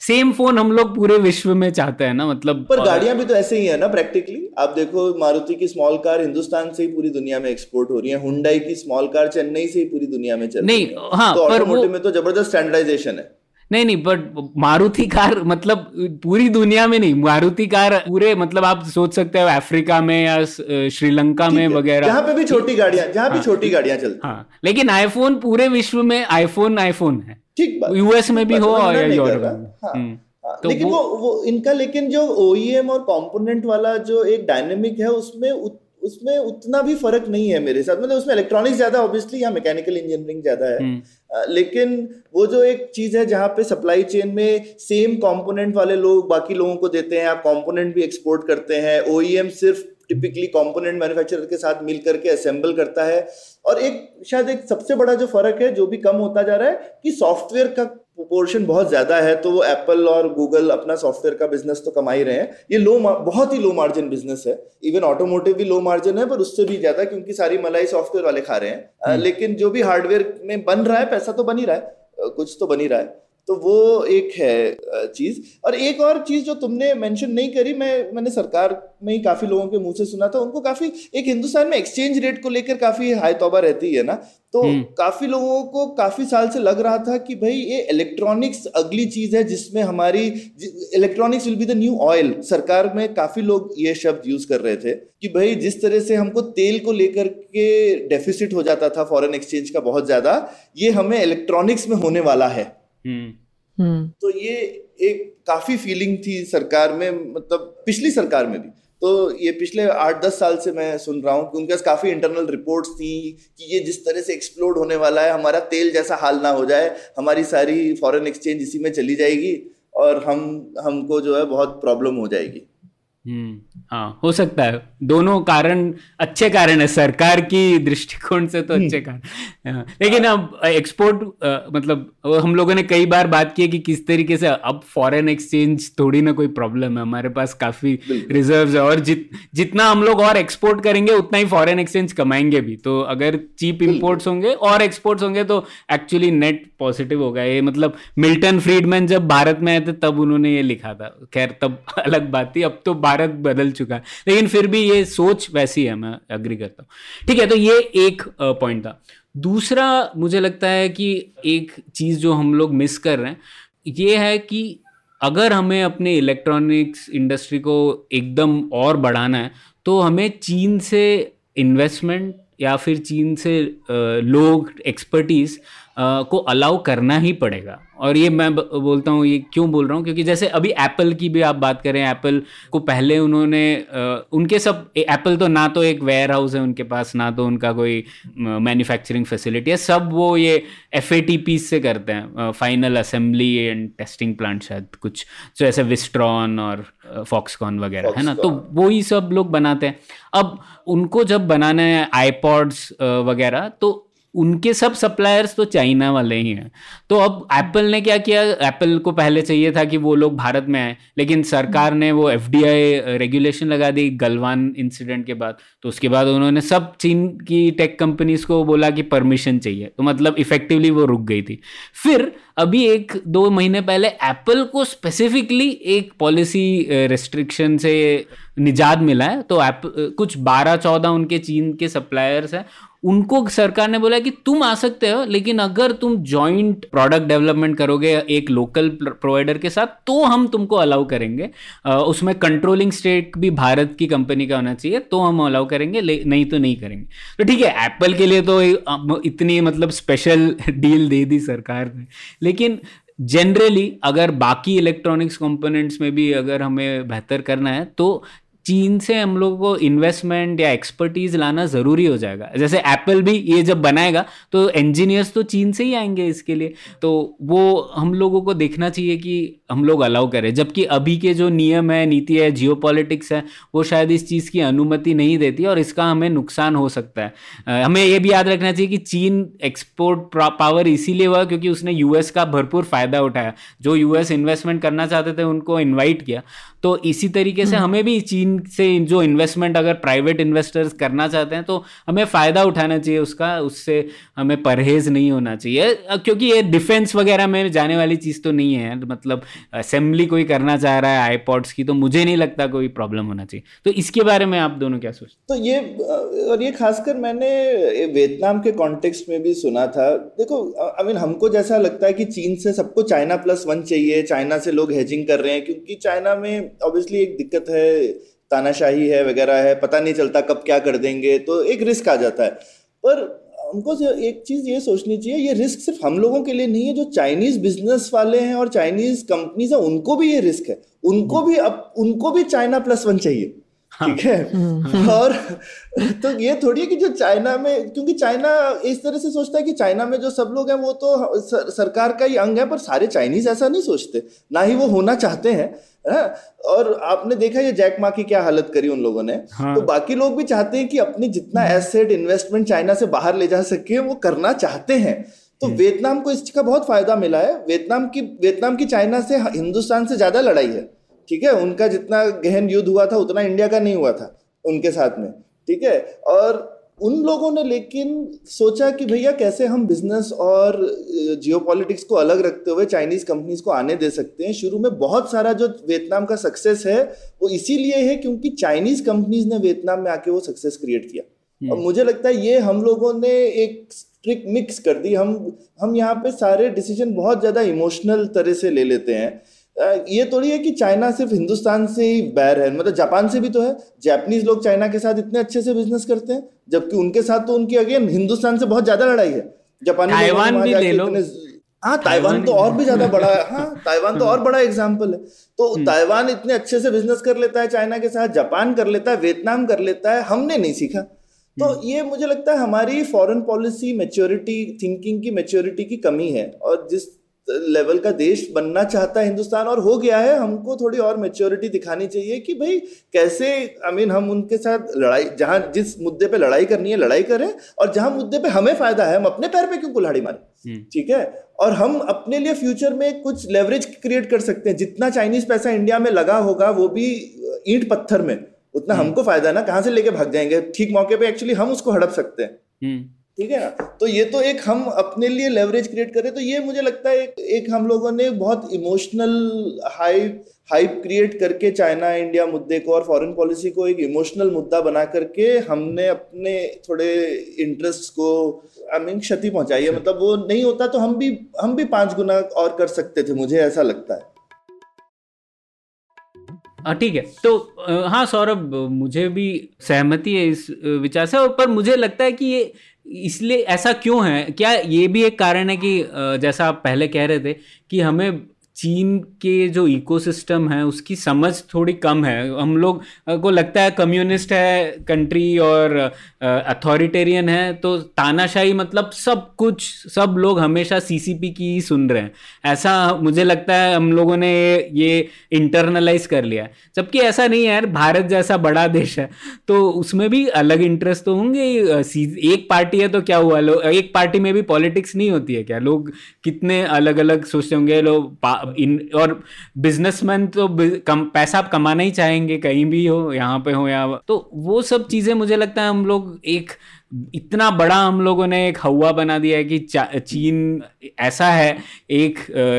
सेम फ़ोन हम लोग पूरे विश्व में चाहते हैं ना? मतलब पर गाड़ियाँ भी तो ऐसे ही है ना प्रैक्टिकली आप देखो मारुति की स्मॉल कार हिंदुस्तान से ही पूरी दुनिया में एक्सपोर्ट हो रही है हुंडई की स्मॉल कार चेन्नई से ही पूरी दुनिया में चल रही है नहीं हाँ। तो पर वो में तो ज़बरदस्त स्टैंडर्डाइजेशन है। नहीं नहीं बट मारुति कार मतलब पूरी दुनिया में नहीं मारुति कार पूरे मतलब आप सोच सकते हो अफ्रीका में या श्रीलंका में वगैरह। जहाँ पे भी छोटी गाड़ियाँ जहाँ भी हाँ, छोटी गाड़ियाँ चलती। हाँ लेकिन आईफोन पूरे विश्व में आईफोन आईफोन है। ठीक यूएस में भी हो या यूरोप में। हाँ, हम्म, हाँ, तो लेकिन वो वो इनका लेकिन जो ओईएम और कंपोनेंट वाला जो एक डायनेमिक है उसमें उसमें उतना भी फ़र्क नहीं है मेरे साथ। मतलब उसमें इलेक्ट्रॉनिक्स ज़्यादा ऑब्वियसली या मैकेनिकल इंजीनियरिंग ज़्यादा है। हम्म। लेकिन वो जो एक चीज़ है जहाँ पे सप्लाई चेन में सेम कंपोनेंट वाले लोग बाकी लोगों को देते हैं आप कंपोनेंट भी एक्सपोर्ट करते हैं ओईएम सिर्फ़ टिपिकली कंपोनेंट मैन्युफैक्चरर के साथ मिल करके असेंबल करता है। और एक शायद एक सबसे बड़ा जो फ़र्क है जो भी कम होता जा रहा है कि सॉफ्टवेयर का पोर्शन बहुत ज़्यादा है तो वो एप्पल और गूगल अपना सॉफ्टवेयर का बिज़नेस तो कमा ही रहे हैं। ये लो बहुत ही लो मार्जिन बिज़नेस है। इवन ऑटोमोटिव भी लो मार्जिन है पर उससे भी ज़्यादा क्योंकि सारी मलाई सॉफ्टवेयर वाले खा रहे हैं। हम्म। लेकिन जो भी हार्डवेयर में बन रहा है पैसा तो बन ही रहा है। कुछ तो बन ही रहा है। तो वो एक है चीज़ और एक और चीज़ जो तुमने मेंशन नहीं करी मैं मैंने सरकार में ही काफ़ी लोगों के मुँह से सुना था उनको काफ़ी एक हिंदुस्तान में एक्सचेंज रेट को लेकर काफ़ी हाई तौबा रहती है ना तो हम्म। काफ़ी लोगों को काफ़ी साल से लग रहा था कि भाई ये इलेक्ट्रॉनिक्स अगली चीज़ है जिसमें हमारी electronics will be the new oil सरकार में काफ़ी लोग ये शब्द यूज़ कर रहे थे कि भाई जिस तरह से हमको तेल को लेकर के डेफिसिट हो जाता था फॉरेन एक्सचेंज का बहुत ज़्यादा ये हमें इलेक्ट्रॉनिक्स में होने वाला है। तो ये एक काफ़ी फीलिंग थी सरकार में मतलब पिछली सरकार में भी। तो ये पिछले आठ दस साल से मैं सुन रहा हूँ कि उनके पास काफ़ी इंटरनल रिपोर्ट्स थी कि ये जिस तरह से एक्सप्लोड होने वाला है हमारा तेल जैसा हाल ना हो जाए हमारी सारी फॉरेन एक्सचेंज इसी में चली जाएगी और हम हमको जो है बहुत प्रॉब्लम हो जाएगी। हम्म हाँ हो सकता है। दोनों कारण अच्छे कारण है। सरकार की दृष्टिकोण से तो हम्म। अच्छे कारण। हाँ, लेकिन अब एक्सपोर्ट मतलब हम लोगों ने कई बार बात की है कि किस तरीके से अब फॉरेन एक्सचेंज थोड़ी ना कोई प्रॉब्लम है। हमारे पास काफ़ी रिज़र्व है और जित जितना हम लोग और एक्सपोर्ट करेंगे उतना ही फॉरेन एक्सचेंज कमाएँगे भी। तो अगर चीप इम्पोर्ट्स होंगे और एक्सपोर्ट्स होंगे तो एक्चुअली नेट पॉजिटिव होगा। ये मतलब मिल्टन फ्रीडमैन जब भारत में आए थे तब उन्होंने ये लिखा था। खैर तब अलग बात थी। अब तो भारत बदल चुका है। लेकिन फिर भी ये सोच वैसी है, मैं अग्री करता हूँ। ठीक है तो ये एक पॉइंट था। दूसरा मुझे लगता है कि एक चीज़ जो हम लोग मिस कर रहे हैं, ये है कि अगर हमें अपने इलेक्ट्रॉनिक्स इंडस्ट्री को एकदम और बढ़ाना है तो हमें चीन से इन्वेस्टमेंट या फिर चीन से लोग एक्सपर्टीज़ को अलाउ करना ही पड़ेगा। और ये मैं बोलता हूँ ये क्यों बोल रहा हूँ? क्योंकि जैसे अभी एप्पल की भी आप बात करें एप्पल को पहले उन्होंने उनके सब एप्पल तो ना तो एक वेयर हाउस है उनके पास ना तो उनका कोई मैन्युफैक्चरिंग फैसिलिटी है। सब वो ये एफ़ ए टी पी से करते हैं। Final assembly and testing plant शायद कुछ। जो ऐसे विस्ट्रॉन और फॉक्सकॉन वगैरह है ना? तो वही सब लोग बनाते हैं। अब उनको जब बनाना है आईपॉड्स वगैरह तो उनके सब सप्लायर्स तो चाइना वाले ही हैं। तो अब एप्पल ने क्या किया? एप्पल को पहले चाहिए था कि वो लोग भारत में आए, लेकिन सरकार ने वो एफडीआई रेगुलेशन लगा दी गलवान इंसिडेंट के बाद। तो उसके बाद उन्होंने सब चीन की टेक कंपनीज़ को बोला कि परमिशन चाहिए। तो मतलब इफेक्टिवली वो रुक गई थी। फिर अभी एक दो महीने पहले एप्पल को स्पेसिफिकली एक पॉलिसी रेस्ट्रिक्शन से निजात मिला है। तो एप कुछ बारह चौदह उनके चीन के सप्लायर्स हैं। उनको सरकार ने बोला कि तुम आ सकते हो, लेकिन अगर तुम जॉइंट प्रोडक्ट डेवलपमेंट करोगे एक लोकल प्रोवाइडर के साथ तो हम तुमको अलाउ करेंगे। उसमें कंट्रोलिंग स्टेट भी भारत की कंपनी का होना चाहिए तो हम अलाउ करेंगे नहीं तो नहीं करेंगे। तो ठीक है एप्पल के लिए तो इतनी मतलब स्पेशल डील दे दी सरकार ने। लेकिन जनरली अगर बाकी इलेक्ट्रॉनिक्स कंपोनेंट्स में भी अगर हमें बेहतर करना है तो चीन से हम लोगों को इन्वेस्टमेंट या एक्सपर्टीज लाना ज़रूरी हो जाएगा। जैसे एप्पल भी ये जब बनाएगा तो इंजीनियर्स तो चीन से ही आएँगे इसके लिए। तो वो हम लोगों को देखना चाहिए कि हम लोग अलाउ करें। जबकि अभी के जो नियम है नीति है जियो है वो शायद इस चीज़ की अनुमति नहीं देती और इसका हमें नुकसान हो सकता है। हमें ये भी याद रखना चाहिए कि चीन एक्सपोर्ट पावर इसीलिए हुआ क्योंकि उसने यूएस का भरपूर फ़ायदा उठाया। जो यूएस इन्वेस्टमेंट करना चाहते थे उनको इन्वाइट किया। तो इसी तरीके से हम्म। हमें भी चीन से जो इन्वेस्टमेंट अगर प्राइवेट इन्वेस्टर्स करना चाहते हैं तो हमें फ़ायदा उठाना चाहिए उसका, उससे हमें परहेज नहीं होना चाहिए। क्योंकि ये डिफेंस वगैरह में जाने वाली चीज़ तो नहीं है मतलब असेंबली कोई करना चाह रहा है आईपॉड्स की तो मुझे नहीं लगता कोई प्रॉब्लम होना चाहिए। तो इसके बारे में आप दोनों क्या सोचते तो ये और ये खासकर मैंने वियतनाम के कॉन्टेक्स्ट में भी सुना था। देखो आई मीन हमको जैसा लगता है कि चीन से सबको चाइना प्लस वन चाहिए, चाइना से लोग हेजिंग कर रहे हैं, क्योंकि चाइना में ऑब्वियसली एक दिक्कत है तानाशाही है वगैरह है पता नहीं चलता कब क्या कर देंगे तो एक रिस्क आ जाता है। पर हमको एक चीज़ ये सोचनी चाहिए ये रिस्क सिर्फ़ हम लोगों के लिए नहीं है जो चाइनीज़ बिज़नेस वाले हैं और चाइनीज़ कंपनीज़ हैं उनको भी ये रिस्क है। उनको भी अब उनको भी चाइना प्लस वन चाहिए। ठीक है? हम्म। और तो ये थोड़ी है कि जो चाइना में क्योंकि चाइना इस तरह से सोचता है कि चाइना में जो सब लोग हैं वो तो सर, सरकार का ही अंग है पर सारे चाइनीज़ ऐसा नहीं सोचते। ना ही वो होना चाहते हैं है? और आपने देखा ये जैक मा की क्या हालत करी उन लोगों ने? हाँ। तो बाकी लोग भी चाहते हैं कि अपनी जितना एसेट इन्वेस्टमेंट चाइना से बाहर ले जा सके वो करना चाहते हैं। तो हम्म। वियतनाम को इसका बहुत फ़ायदा मिला है। वियतनाम की वियतनाम की चाइना से हिंदुस्तान से ज़्यादा लड़ाई है। ठीक है? उनका जितना गहन युद्ध हुआ था उतना इंडिया का नहीं हुआ था उनके साथ में ठीक है? और उन लोगों ने लेकिन सोचा कि भैया कैसे हम बिज़नेस और जियो को अलग रखते हुए चाइनीज़ कंपनीज़ को आने दे सकते हैं? शुरू में बहुत सारा जो वियतनाम का सक्सेस है वो इसीलिए है क्योंकि चाइनीज़ कंपनीज़ ने वियतनाम में आके वो सक्सेस क्रिएट किया। हम्म। और मुझे लगता है ये हम लोगों ने एक ट्रिक मिक्स कर दी। हम हम यहाँ पे सारे डिसीज़न बहुत ज़्यादा इमोशनल तरह से ले लेते हैं। ये थोड़ी है कि चाइना सिर्फ़ हिंदुस्तान से ही बैर है। मतलब जापान से भी तो है। जापानीज लोग चाइना के साथ इतने अच्छे से बिज़नेस करते हैं जबकि उनके साथ तो उनकी अगेन हिंदुस्तान से बहुत ज़्यादा लड़ाई है। जापानी ताइवान भी ले लो। हाँ ताइवान तो और भी ज़्यादा बड़ा है। हाँ ताइवान तो और बड़ा एग्ज़ाम्पल है। तो हम्म। ताइवान इतने अच्छे से बिज़नेस कर लेता है चाइना के साथ जापान कर लेता है वियतनाम कर लेता है हमने नहीं सीखा। तो हम्म। ये मुझे लगता है हमारी फॉरेन पॉलिसी मेच्योरिटी थिंकिंग की मेच्योरिटी की कमी है। और जिस लेवल का देश बनना चाहता है हिंदुस्तान और हो गया है हमको थोड़ी और मेच्योरिटी दिखानी चाहिए कि भाई कैसे आई मीन हम उनके साथ लड़ाई जहाँ जिस मुद्दे पे लड़ाई करनी है लड़ाई करें और जहाँ मुद्दे पे हमें फ़ायदा है हम अपने पैर पे क्यों कुल्हाड़ी मारें हम्म। ठीक है और हम अपने लिए फ्यूचर में कुछ लेवरेज क्रिएट कर सकते हैं जितना चाइनीज़ पैसा इंडिया में लगा होगा वो भी ईंट पत्थर में उतना हम्म। हमको फ़ायदा ना कहाँ से लेके भाग जाएँगे ठीक मौके पे एक्चुअली हम उसको हड़प सकते हैं हम्म। ठीक है ना? तो ये तो एक हम अपने लिए लेवरेज क्रिएट करें तो ये मुझे लगता है एक, एक हम लोगों ने बहुत इमोशनल हाइप हाइप क्रिएट करके चाइना इंडिया मुद्दे को और फॉरेन पॉलिसी को एक इमोशनल मुद्दा बना करके हमने अपने थोड़े इंटरेस्ट को आई मीन क्षति पहुंचाई है। मतलब वो नहीं होता तो हम भी हम भी पाँच गुना और कर सकते थे मुझे ऐसा लगता है। ठीक है। तो हाँ सौरभ मुझे भी सहमति है इस विचार से और पर मुझे लगता है कि ये इसलिए ऐसा क्यों है? क्या ये भी एक कारण है कि जैसा आप पहले कह रहे थे कि हमें चीन के जो इकोसिस्टम है, उसकी समझ थोड़ी कम है। हम लोग को लगता है कम्युनिस्ट है कंट्री और अथॉरिटेरियन है तो तानाशाही मतलब सब कुछ, सब लोग हमेशा सीसीपी की ही सुन रहे हैं। ऐसा मुझे लगता है हम लोगों ने ये इंटरनलाइज कर लिया जबकि ऐसा नहीं है यार, भारत जैसा बड़ा देश है तो उसमें भी अलग इंटरेस्ट तो होंगे एक पार्टी है तो क्या हुआ? लोग एक पार्टी में भी पॉलिटिक्स नहीं होती है क्या? लोग कितने अलग अलग सोचते होंगे लोग इन और बिजनेसमैन तो कम पैसा आप कमाना ही चाहेंगे कहीं भी हो यहाँ पे हो या तो वो सब चीज़ें मुझे लगता है हम लोग एक इतना बड़ा हम लोगों ने एक हवा बना दिया है कि चीन ऐसा है एक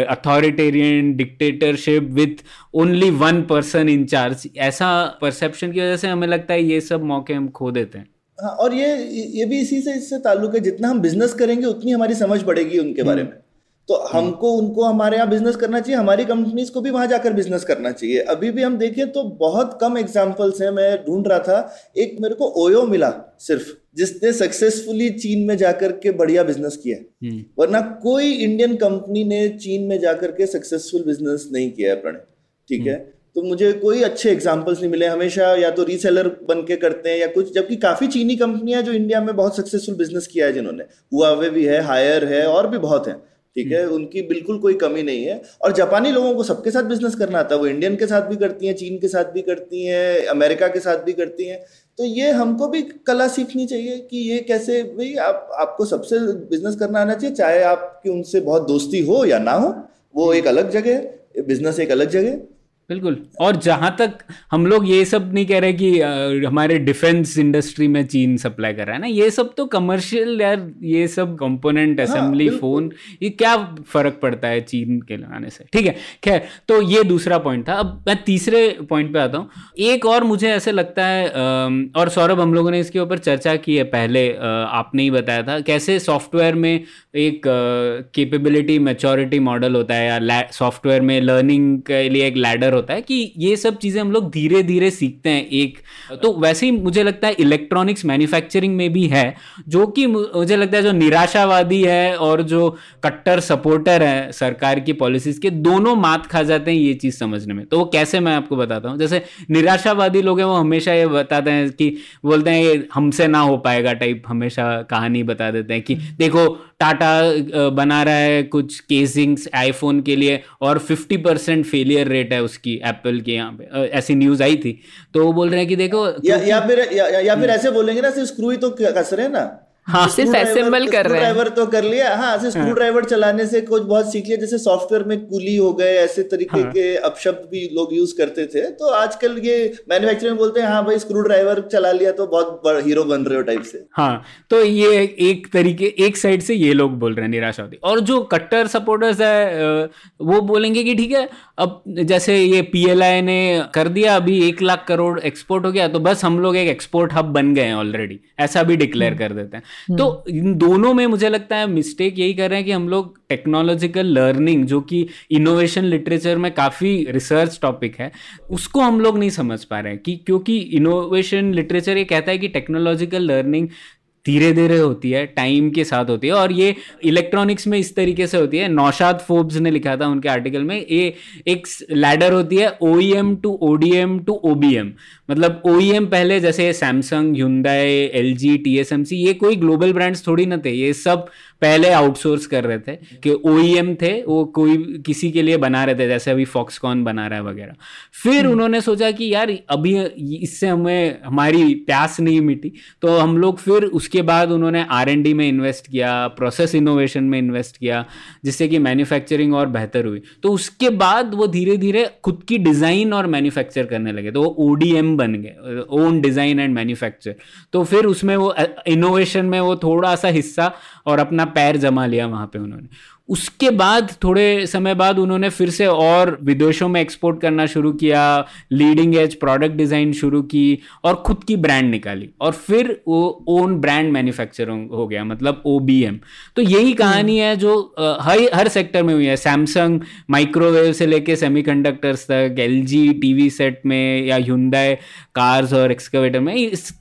authoritarian dictatorship with only one person in charge ऐसा परसेप्शन की वजह से हमें लगता है ये सब मौके हम खो देते हैं हाँ और ये ये भी इसी से इससे ताल्लुक है जितना हम बिज़नेस करेंगे उतनी हमारी समझ बढ़ेगी उनके बारे हम्म। में तो हम्म। हमको उनको हमारे यहाँ बिज़नेस करना चाहिए हमारी कंपनीज़ को भी वहाँ जाकर बिज़नेस करना चाहिए अभी भी हम देखें तो बहुत कम एग्जाम्पल्स हैं मैं ढूंढ रहा था एक मेरे को ओयो मिला सिर्फ़ जिसने सक्सेसफुली चीन में जाकर के बढ़िया बिज़नेस किया हम्म। वरना कोई इंडियन कंपनी ने चीन में जाकर के सक्सेसफुल बिज़नेस नहीं किया है प्रणय ठीक है हम्म। तो मुझे कोई अच्छे एग्जाम्पल्स नहीं मिले हमेशा या तो रीसेलर बन के करते हैं या कुछ जबकि काफ़ी चीनी कंपनियाँ जो इंडिया में बहुत सक्सेसफुल बिज़नेस किया है जिन्होंने हुआवे भी है हायर है और भी बहुत है ठीक है? उनकी बिल्कुल कोई कमी नहीं है। और जापानी लोगों को सबके साथ बिज़नेस करना आता है। वो इंडियन के साथ भी करती हैं चीन के साथ भी करती हैं अमेरिका के साथ भी करती हैं। तो ये हमको भी कला सीखनी चाहिए कि ये कैसे भाई आप आपको सबसे बिज़नेस करना आना चाहिए चाहे आपकी उनसे बहुत दोस्ती हो या ना हो। वो एक अलग जगह है। बिज़नेस एक अलग जगह बिल्कुल। और जहाँ तक हम लोग ये सब नहीं कह रहे कि आ, हमारे डिफेंस इंडस्ट्री में चीन सप्लाई कर रहा है ना ये सब तो कमर्शियल यार ये सब कंपोनेंट असेंबली फ़ोन ये क्या फ़र्क पड़ता है चीन के लगाने से? ठीक है खैर तो ये दूसरा पॉइंट था। अब मैं तीसरे पॉइंट पे आता हूँ। एक और मुझे ऐसे लगता है और सौरभ हम लोगों ने इसके ऊपर चर्चा की है पहले आपने ही बताया था कैसे सॉफ्टवेयर में एक केपेबिलिटी मेचोरिटी मॉडल होता है या सॉफ्टवेयर में लर्निंग के लिए एक लैडर होता है कि ये सब चीज़ें हम लोग धीरे धीरे सीखते हैं एक। तो वैसे ही मुझे लगता है इलेक्ट्रॉनिक्स मैन्युफैक्चरिंग में भी है, जो कि मुझे लगता है जो निराशावादी है और जो कट्टर सपोर्टर है सरकार की पॉलिसीज़ के, दोनों मात खा जाते हैं ये चीज़ समझने में। तो वो कैसे मैं आपको बताता हूँ? जैसे निराशावादी लोग हैं, वो हमेशा ये बताते हैं कि, बोलते हैं ये हमसे ना हो पाएगा टाइप हमेशा कहानी बता देते हैं कि, देखो टाटा बना रहा है कुछ केसिंग्स आईफोन के लिए और 50 परसेंट फेलियर रेट है उसकी एप्पल के यहाँ पे। ऐसी न्यूज़ आई थी। तो वो बोल रहे हैं कि देखो या, या फिर या, या फिर ऐसे बोलेंगे ना सिर्फ़ स्क्रू ही तो कस रहे हैं ना। हाँ। सिर्फ़ असेंबल कर रहे हैं। ड्राइवर तो कर लिया। हाँ स्क्रू हाँ। ड्राइवर चलाने से कुछ बहुत सीख लिया। जैसे सॉफ्टवेयर में कुली हो गए ऐसे तरीके हाँ। के अपशब्द भी लोग यूज़ करते थे। तो आजकल ये मैन्युफैक्चरिंग बोलते हैं हाँ भाई स्क्रू ड्राइवर चला लिया तो बहुत हीरो बन रहे हो टाइप से. हाँ तो ये एक तरीके एक साइड से ये लोग बोल रहे हैं निराशावादी और जो कट्टर सपोर्टर्स है वो बोलेंगे कि ठीक है अब जैसे ये पीएलआई ने कर दिया अभी एक लाख करोड़ एक्सपोर्ट हो गया तो बस हम लोग एक एक्सपोर्ट हब बन गए हैं ऑलरेडी ऐसा भी डिक्लेयर हम्म। कर देते हैं। तो हम्म। इन दोनों में मुझे लगता है मिस्टेक यही कर रहे हैं कि हम लोग टेक्नोलॉजिकल लर्निंग जो कि इनोवेशन लिटरेचर में काफ़ी रिसर्च टॉपिक है उसको हम लोग नहीं समझ पा रहे हैं कि क्योंकि इनोवेशन लिटरेचर ये कहता है कि टेक्नोलॉजिकल लर्निंग धीरे धीरे होती है टाइम के साथ होती है और ये इलेक्ट्रॉनिक्स में इस तरीके से होती है नौशाद फोब्स ने लिखा था उनके आर्टिकल में ये एक लैडर होती है O to ODM to OBM मतलब ओ पहले जैसे Samsung Hyundai L G T S M C ये कोई ग्लोबल ब्रांड्स थोड़ी ना थे ये सब पहले आउटसोर्स कर रहे थे कि ओईएम थे वो कोई किसी के लिए बना रहे थे जैसे अभी फॉक्सकॉन बना रहा है वगैरह। फिर हम्म। उन्होंने सोचा कि यार अभी इससे हमें हमारी प्यास नहीं मिटी तो हम लोग फिर उसके बाद उन्होंने आर एन डी में इन्वेस्ट किया प्रोसेस इनोवेशन में इन्वेस्ट किया जिससे कि मैन्युफैक्चरिंग और बेहतर हुई। तो उसके बाद वो धीरे धीरे खुद की डिज़ाइन और मैन्युफैक्चर करने लगे। तो वो ओ बन गए ओन डिज़ाइन एंड मैन्युफैक्चर तो फिर उसमें वो इनोवेशन में वो थोड़ा सा हिस्सा और अपना पैर जमा लिया वहाँ पे उन्होंने। उसके बाद थोड़े समय बाद उन्होंने फिर से और विदेशों में एक्सपोर्ट करना शुरू किया लीडिंग एज प्रोडक्ट डिज़ाइन शुरू की और खुद की ब्रांड निकाली और फिर वो ओन ब्रांड मैन्युफैक्चरिंग हो गया मतलब ओबीएम तो यही कहानी है जो हर हर सेक्टर में हुई है। सैमसंग माइक्रोवेव से लेके सेमीकंडक्टर्स तक एल टीवी सेट में या ह्युंडई कार्स और एक्सकवेटर में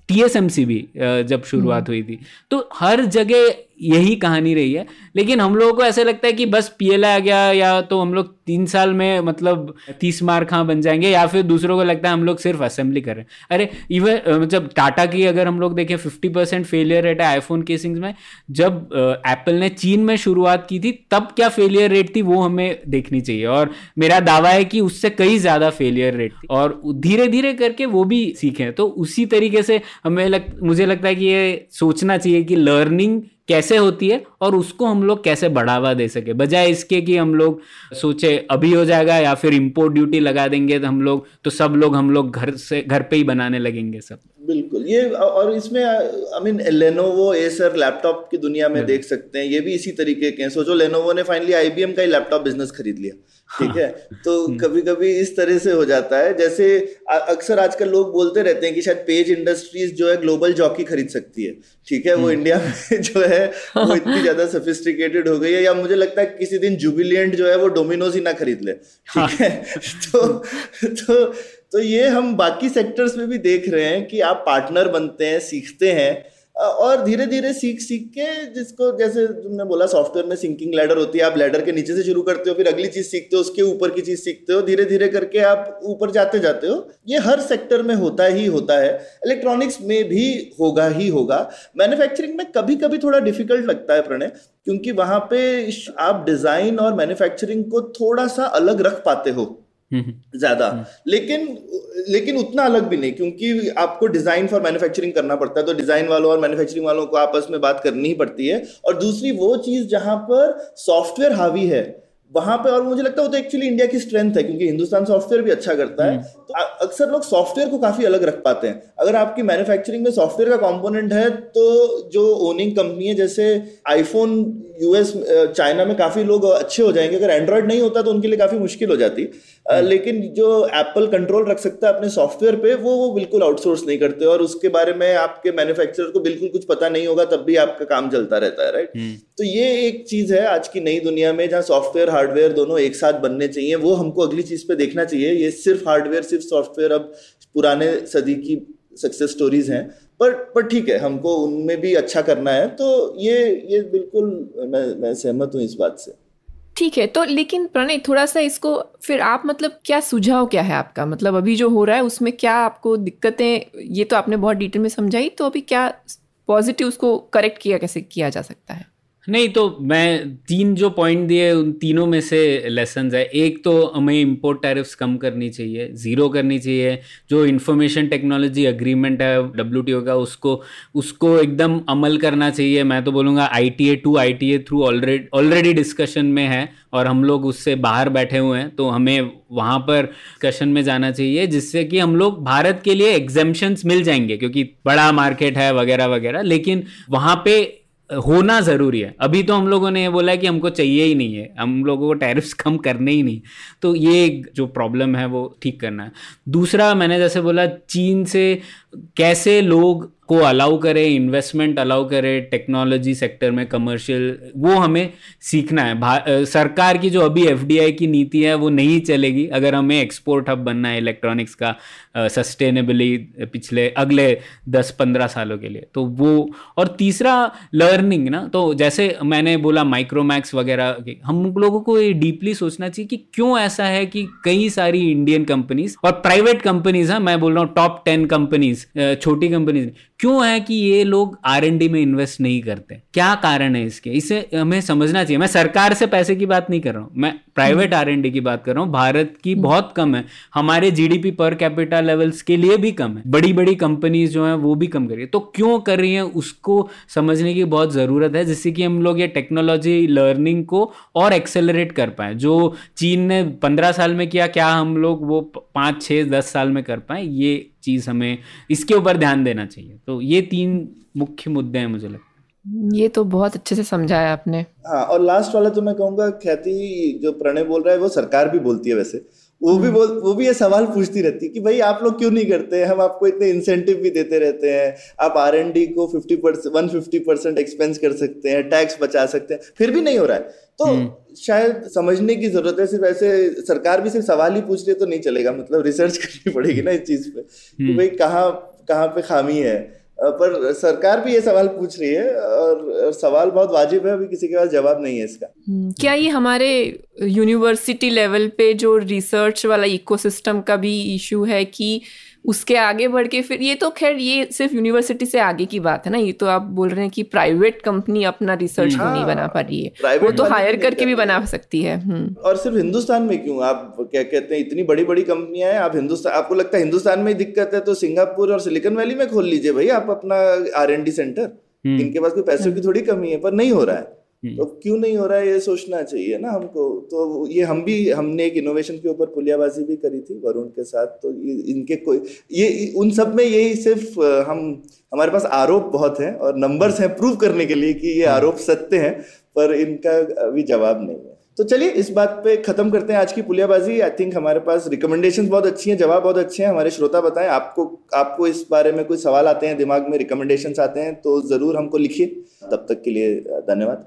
TSMC भी जब शुरुआत हुई थी। तो हर जगह यही कहानी रही है। लेकिन हम लोगों को ऐसा लगता है कि बस पीएल आ गया या तो हम लोग तीन साल में मतलब तीस मार्क हाँ बन जाएँगे या फिर दूसरों को लगता है हम लोग सिर्फ़ असेंबली कर रहे हैं। अरे इवन मतलब टाटा की अगर हम लोग देखें फिफ्टी परसेंट फेलियर रेट है आईफोन केसिंग्स में जब एप्पल ने चीन में शुरुआत की थी तब क्या फेलियर रेट थी वो हमें देखनी चाहिए। और मेरा दावा है कि उससे कई ज़्यादा फेलियर रेट थी। और धीरे धीरे करके वो भी सीखें तो उसी तरीके से हमें लग मुझे लगता है कि ये सोचना चाहिए कि लर्निंग कैसे होती है और उसको हम लोग कैसे बढ़ावा दे सके। बजाय इसके कि हम लोग सोचे अभी हो जाएगा या फिर इम्पोर्ट ड्यूटी लगा देंगे तो हम लोग तो सब लोग हम लोग घर से घर पे ही बनाने लगेंगे सब। बिल्कुल ये और इसमें I mean Lenovo Acer laptop की दुनिया में देख सकते हैं ये भी इसी तरीके के हैं। सोचो लेनोवो ने फाइनली आईबीएम का ही लैपटॉप बिज़नेस खरीद लिया। ठीक है? तो हम्म। कभी कभी इस तरह से हो जाता है। जैसे अक्सर आजकल लोग बोलते रहते हैं कि शायद पेज इंडस्ट्रीज़ जो है ग्लोबल जॉकी खरीद सकती है। ठीक है? वो इंडिया हम्म। में जो है वो इतनी ज़्यादा सोफिस्टिकेटेड हो गई है या मुझे लगता है किसी दिन जुबिलियंट जो है वो डोमिनोज ही ना खरीद ले। ठीक हाँ। है। तो तो तो ये हम बाकी सेक्टर्स में भी देख रहे हैं कि आप पार्टनर बनते हैं सीखते हैं। और धीरे धीरे सीख सीख के जिसको जैसे तुमने बोला सॉफ्टवेयर में सिंकिंग लैडर होती है, आप लैडर के नीचे से शुरू करते हो, फिर अगली चीज़ सीखते हो, उसके ऊपर की चीज़ सीखते हो धीरे धीरे करके आप ऊपर जाते जाते हो। ये हर सेक्टर में होता ही होता है। इलेक्ट्रॉनिक्स में भी होगा ही होगा। मैन्युफैक्चरिंग में कभी कभी थोड़ा डिफ़िकल्ट लगता है प्रणय, क्योंकि वहाँ पे आप डिज़ाइन और मैन्युफैक्चरिंग को थोड़ा सा अलग रख पाते हो। ज़्यादा हम्म। लेकिन लेकिन उतना अलग भी नहीं क्योंकि आपको डिज़ाइन फॉर मैन्युफैक्चरिंग करना पड़ता है तो डिज़ाइन वालों और मैन्युफैक्चरिंग वालों को आपस में बात करनी ही पड़ती है और दूसरी वो चीज़ जहाँ पर सॉफ्टवेयर हावी है वहाँ पे और मुझे लगता है वो तो एक्चुअली इंडिया की स्ट्रेंथ है क्योंकि हिंदुस्तान सॉफ्टवेयर भी अच्छा करता है हम्म। तो अक्सर लोग सॉफ्टवेयर को काफ़ी अलग रख पाते हैं अगर आपकी मैन्युफैक्चरिंग में सॉफ्टवेयर का कंपोनेंट है तो जो ओनिंग कंपनी है जैसे आईफोन यूएस चाइना में काफ़ी लोग अच्छे हो जाएँगे अगर एंड्रॉयड नहीं होता तो उनके लिए काफ़ी मुश्किल हो जाती हम्म। लेकिन जो एप्पल कंट्रोल रख सकता है अपने सॉफ्टवेयर पे वो वो बिल्कुल आउटसोर्स नहीं करते और उसके बारे में आपके मैन्युफैक्चरर को बिल्कुल कुछ पता नहीं होगा तब भी आपका काम चलता रहता है राइट हम्म। तो ये एक चीज़ है आज की नई दुनिया में जहाँ सॉफ्टवेयर हार्डवेयर दोनों एक साथ बनने चाहिए वो हमको अगली चीज़ पे देखना चाहिए। ये सिर्फ़ हार्डवेयर सिर्फ़ सॉफ्टवेयर अब पुराने सदी की सक्सेस स्टोरीज हैं पर पर ठीक है हमको उनमें भी अच्छा करना है। तो ये ये बिल्कुल मैं मैं सहमत हूँ इस बात से। ठीक है तो लेकिन प्रणय, थोड़ा सा इसको फिर आप मतलब क्या सुझाव क्या है आपका? मतलब अभी जो हो रहा है, उसमें क्या आपको दिक्कतें, ये तो आपने बहुत डिटेल में समझाई तो अभी क्या पॉजिटिव उसको करेक्ट किया, कैसे किया जा सकता है? नहीं तो मैं तीन जो पॉइंट दिए उन तीनों में से लेसन है। एक तो हमें इंपोर्ट टैरिफ्स कम करनी चाहिए ज़ीरो करनी चाहिए। जो इंफॉर्मेशन टेक्नोलॉजी अग्रीमेंट है डब्ल्यू का, उसको उसको एकदम अमल करना चाहिए। मैं तो बोलूँगा I T A two I T A through already already discussion में है और हम लोग उससे बाहर बैठे हुए हैं तो हमें वहाँ पर डिस्कशन में जाना चाहिए, जिससे कि हम लोग भारत के लिए एग्जामेशंस मिल जाएँगे, क्योंकि बड़ा मार्केट है, वगैरह वगैरह। लेकिन वहाँ पे होना ज़रूरी है। अभी तो हम लोगों ने बोला है कि हमको चाहिए ही नहीं है। हम लोगों को टैरिफ्स कम करने ही नहीं। तो ये जो प्रॉब्लम है वो ठीक करना है। दूसरा मैंने जैसे बोला, चीन से कैसे लोग को अलाउ करे इन्वेस्टमेंट अलाउ करे टेक्नोलॉजी सेक्टर में कमर्शियल वो हमें सीखना है। सरकार की जो अभी एफडीआई की नीति है, वो नहीं चलेगी। अगर हमें एक्सपोर्ट हब बनना है इलेक्ट्रॉनिक्स का सस्टेनेबली पिछले, अगले दस पंद्रह सालों के लिए तो वो, और तीसरा लर्निंग ना तो जैसे मैंने बोला माइक्रोमैक्स वगैरह हम लोगों को ये डीपली सोचना चाहिए कि क्यों ऐसा है कि कई सारी इंडियन कंपनीज़ और प्राइवेट कंपनीज़ हैं, मैं बोल रहा हूँ टॉप टेन कंपनीज़ छोटी कंपनीज़ क्यों है कि ये लोग आर एन डी में इन्वेस्ट नहीं करते? क्या कारण है इसके? इसे हमें समझना चाहिए। मैं सरकार से पैसे की बात नहीं कर रहा हूँ। मैं प्राइवेट आर एन डी की बात कर रहा हूँ। भारत की हम्म। बहुत कम है। हमारे जीडीपी पर कैपिटल लेवल्स के लिए भी कम है। बड़ी बड़ी कंपनीज़ जो है वो भी कम कर रही है। तो क्यों कर रही है उसको समझने की बहुत ज़रूरत है जिससे कि हम लोग ये टेक्नोलॉजी लर्निंग को और एक्सेलरेट कर पाए। जो चीन ने पंद्रह साल में किया क्या हम लोग वो पाँच छः दस साल में कर पाए? ये चीज़ हमें इसके ऊपर ध्यान देना चाहिए। तो ये तीन मुख्य मुद्दे हैं मुझे लगता ये तो बहुत अच्छे से समझाया आपने। हाँ और लास्ट वाला तो मैं कहूँगा ख्याति जो प्रणय बोल रहा है वो सरकार भी बोलती है वैसे। वो भी बोल वो भी ये सवाल पूछती रहती कि भाई आप लोग क्यों नहीं करते हम आपको इतने इंसेंटिव भी देते रहते हैं। आप आर एन डी को fifty percent one fifty percent expense कर सकते हैं टैक्स बचा सकते हैं। फिर भी नहीं हो रहा है। तो हम्म। शायद समझने की ज़रूरत है सिर्फ़ ऐसे सरकार भी सिर्फ़ सवाल ही पूछ रही है तो नहीं चलेगा। मतलब रिसर्च करनी पड़ेगी ना इस चीज़ पे। कि हम्म। भाई कहाँ कहाँ पे खामी है? पर सरकार भी ये सवाल पूछ रही है और सवाल बहुत वाजिब है अभी किसी के पास जवाब नहीं है इसका। हम्म, क्या ये हमारे यूनिवर्सिटी लेवल पे जो रिसर्च वाला इकोसिस्टम का भी इशू है कि उसके आगे बढ़ के फिर ये तो खैर ये सिर्फ़ यूनिवर्सिटी से आगे की बात है ना ये तो आप बोल रहे हैं कि प्राइवेट कंपनी अपना रिसर्च हाँ, नहीं बना पा रही है। वो तो हायर करके भी बना सकती है हम्म। और सिर्फ़ हिंदुस्तान में क्यों? आप क्या कहते हैं इतनी बड़ी बड़ी कंपनियाँ हैं आप हिंदुस्तान आपको लगता है हिंदुस्तान में ही दिक्कत है तो सिंगापुर और सिलिकन वैली में खोल लीजिए भाई आप अपना आर सेंटर हम्म। इनके पास कोई पैसों की थोड़ी कमी है पर नहीं हो रहा है। तो क्यों नहीं हो रहा है ये सोचना चाहिए ना हमको? तो ये हम भी हमने एक इनोवेशन के ऊपर पुलियाबाजी भी करी थी वरुण के साथ तो इनके कोई ये उन सब में यही सिर्फ़ हम हमारे पास आरोप बहुत हैं और नंबर्स हैं प्रूव करने के लिए कि ये आरोप सत्य हैं पर इनका अभी जवाब नहीं है। तो चलिए इस बात पे खत्म करते हैं आज की पुलियाबाजी। आई थिंक हमारे पास रिकमेंडेशन बहुत अच्छी हैं जवाब बहुत अच्छे हैं। हमारे श्रोता बताएँ आपको आपको इस बारे में कोई सवाल आते हैं दिमाग में रिकमेंडेशन आते हैं तो ज़रूर हमको लिखिए। तब तक के लिए धन्यवाद।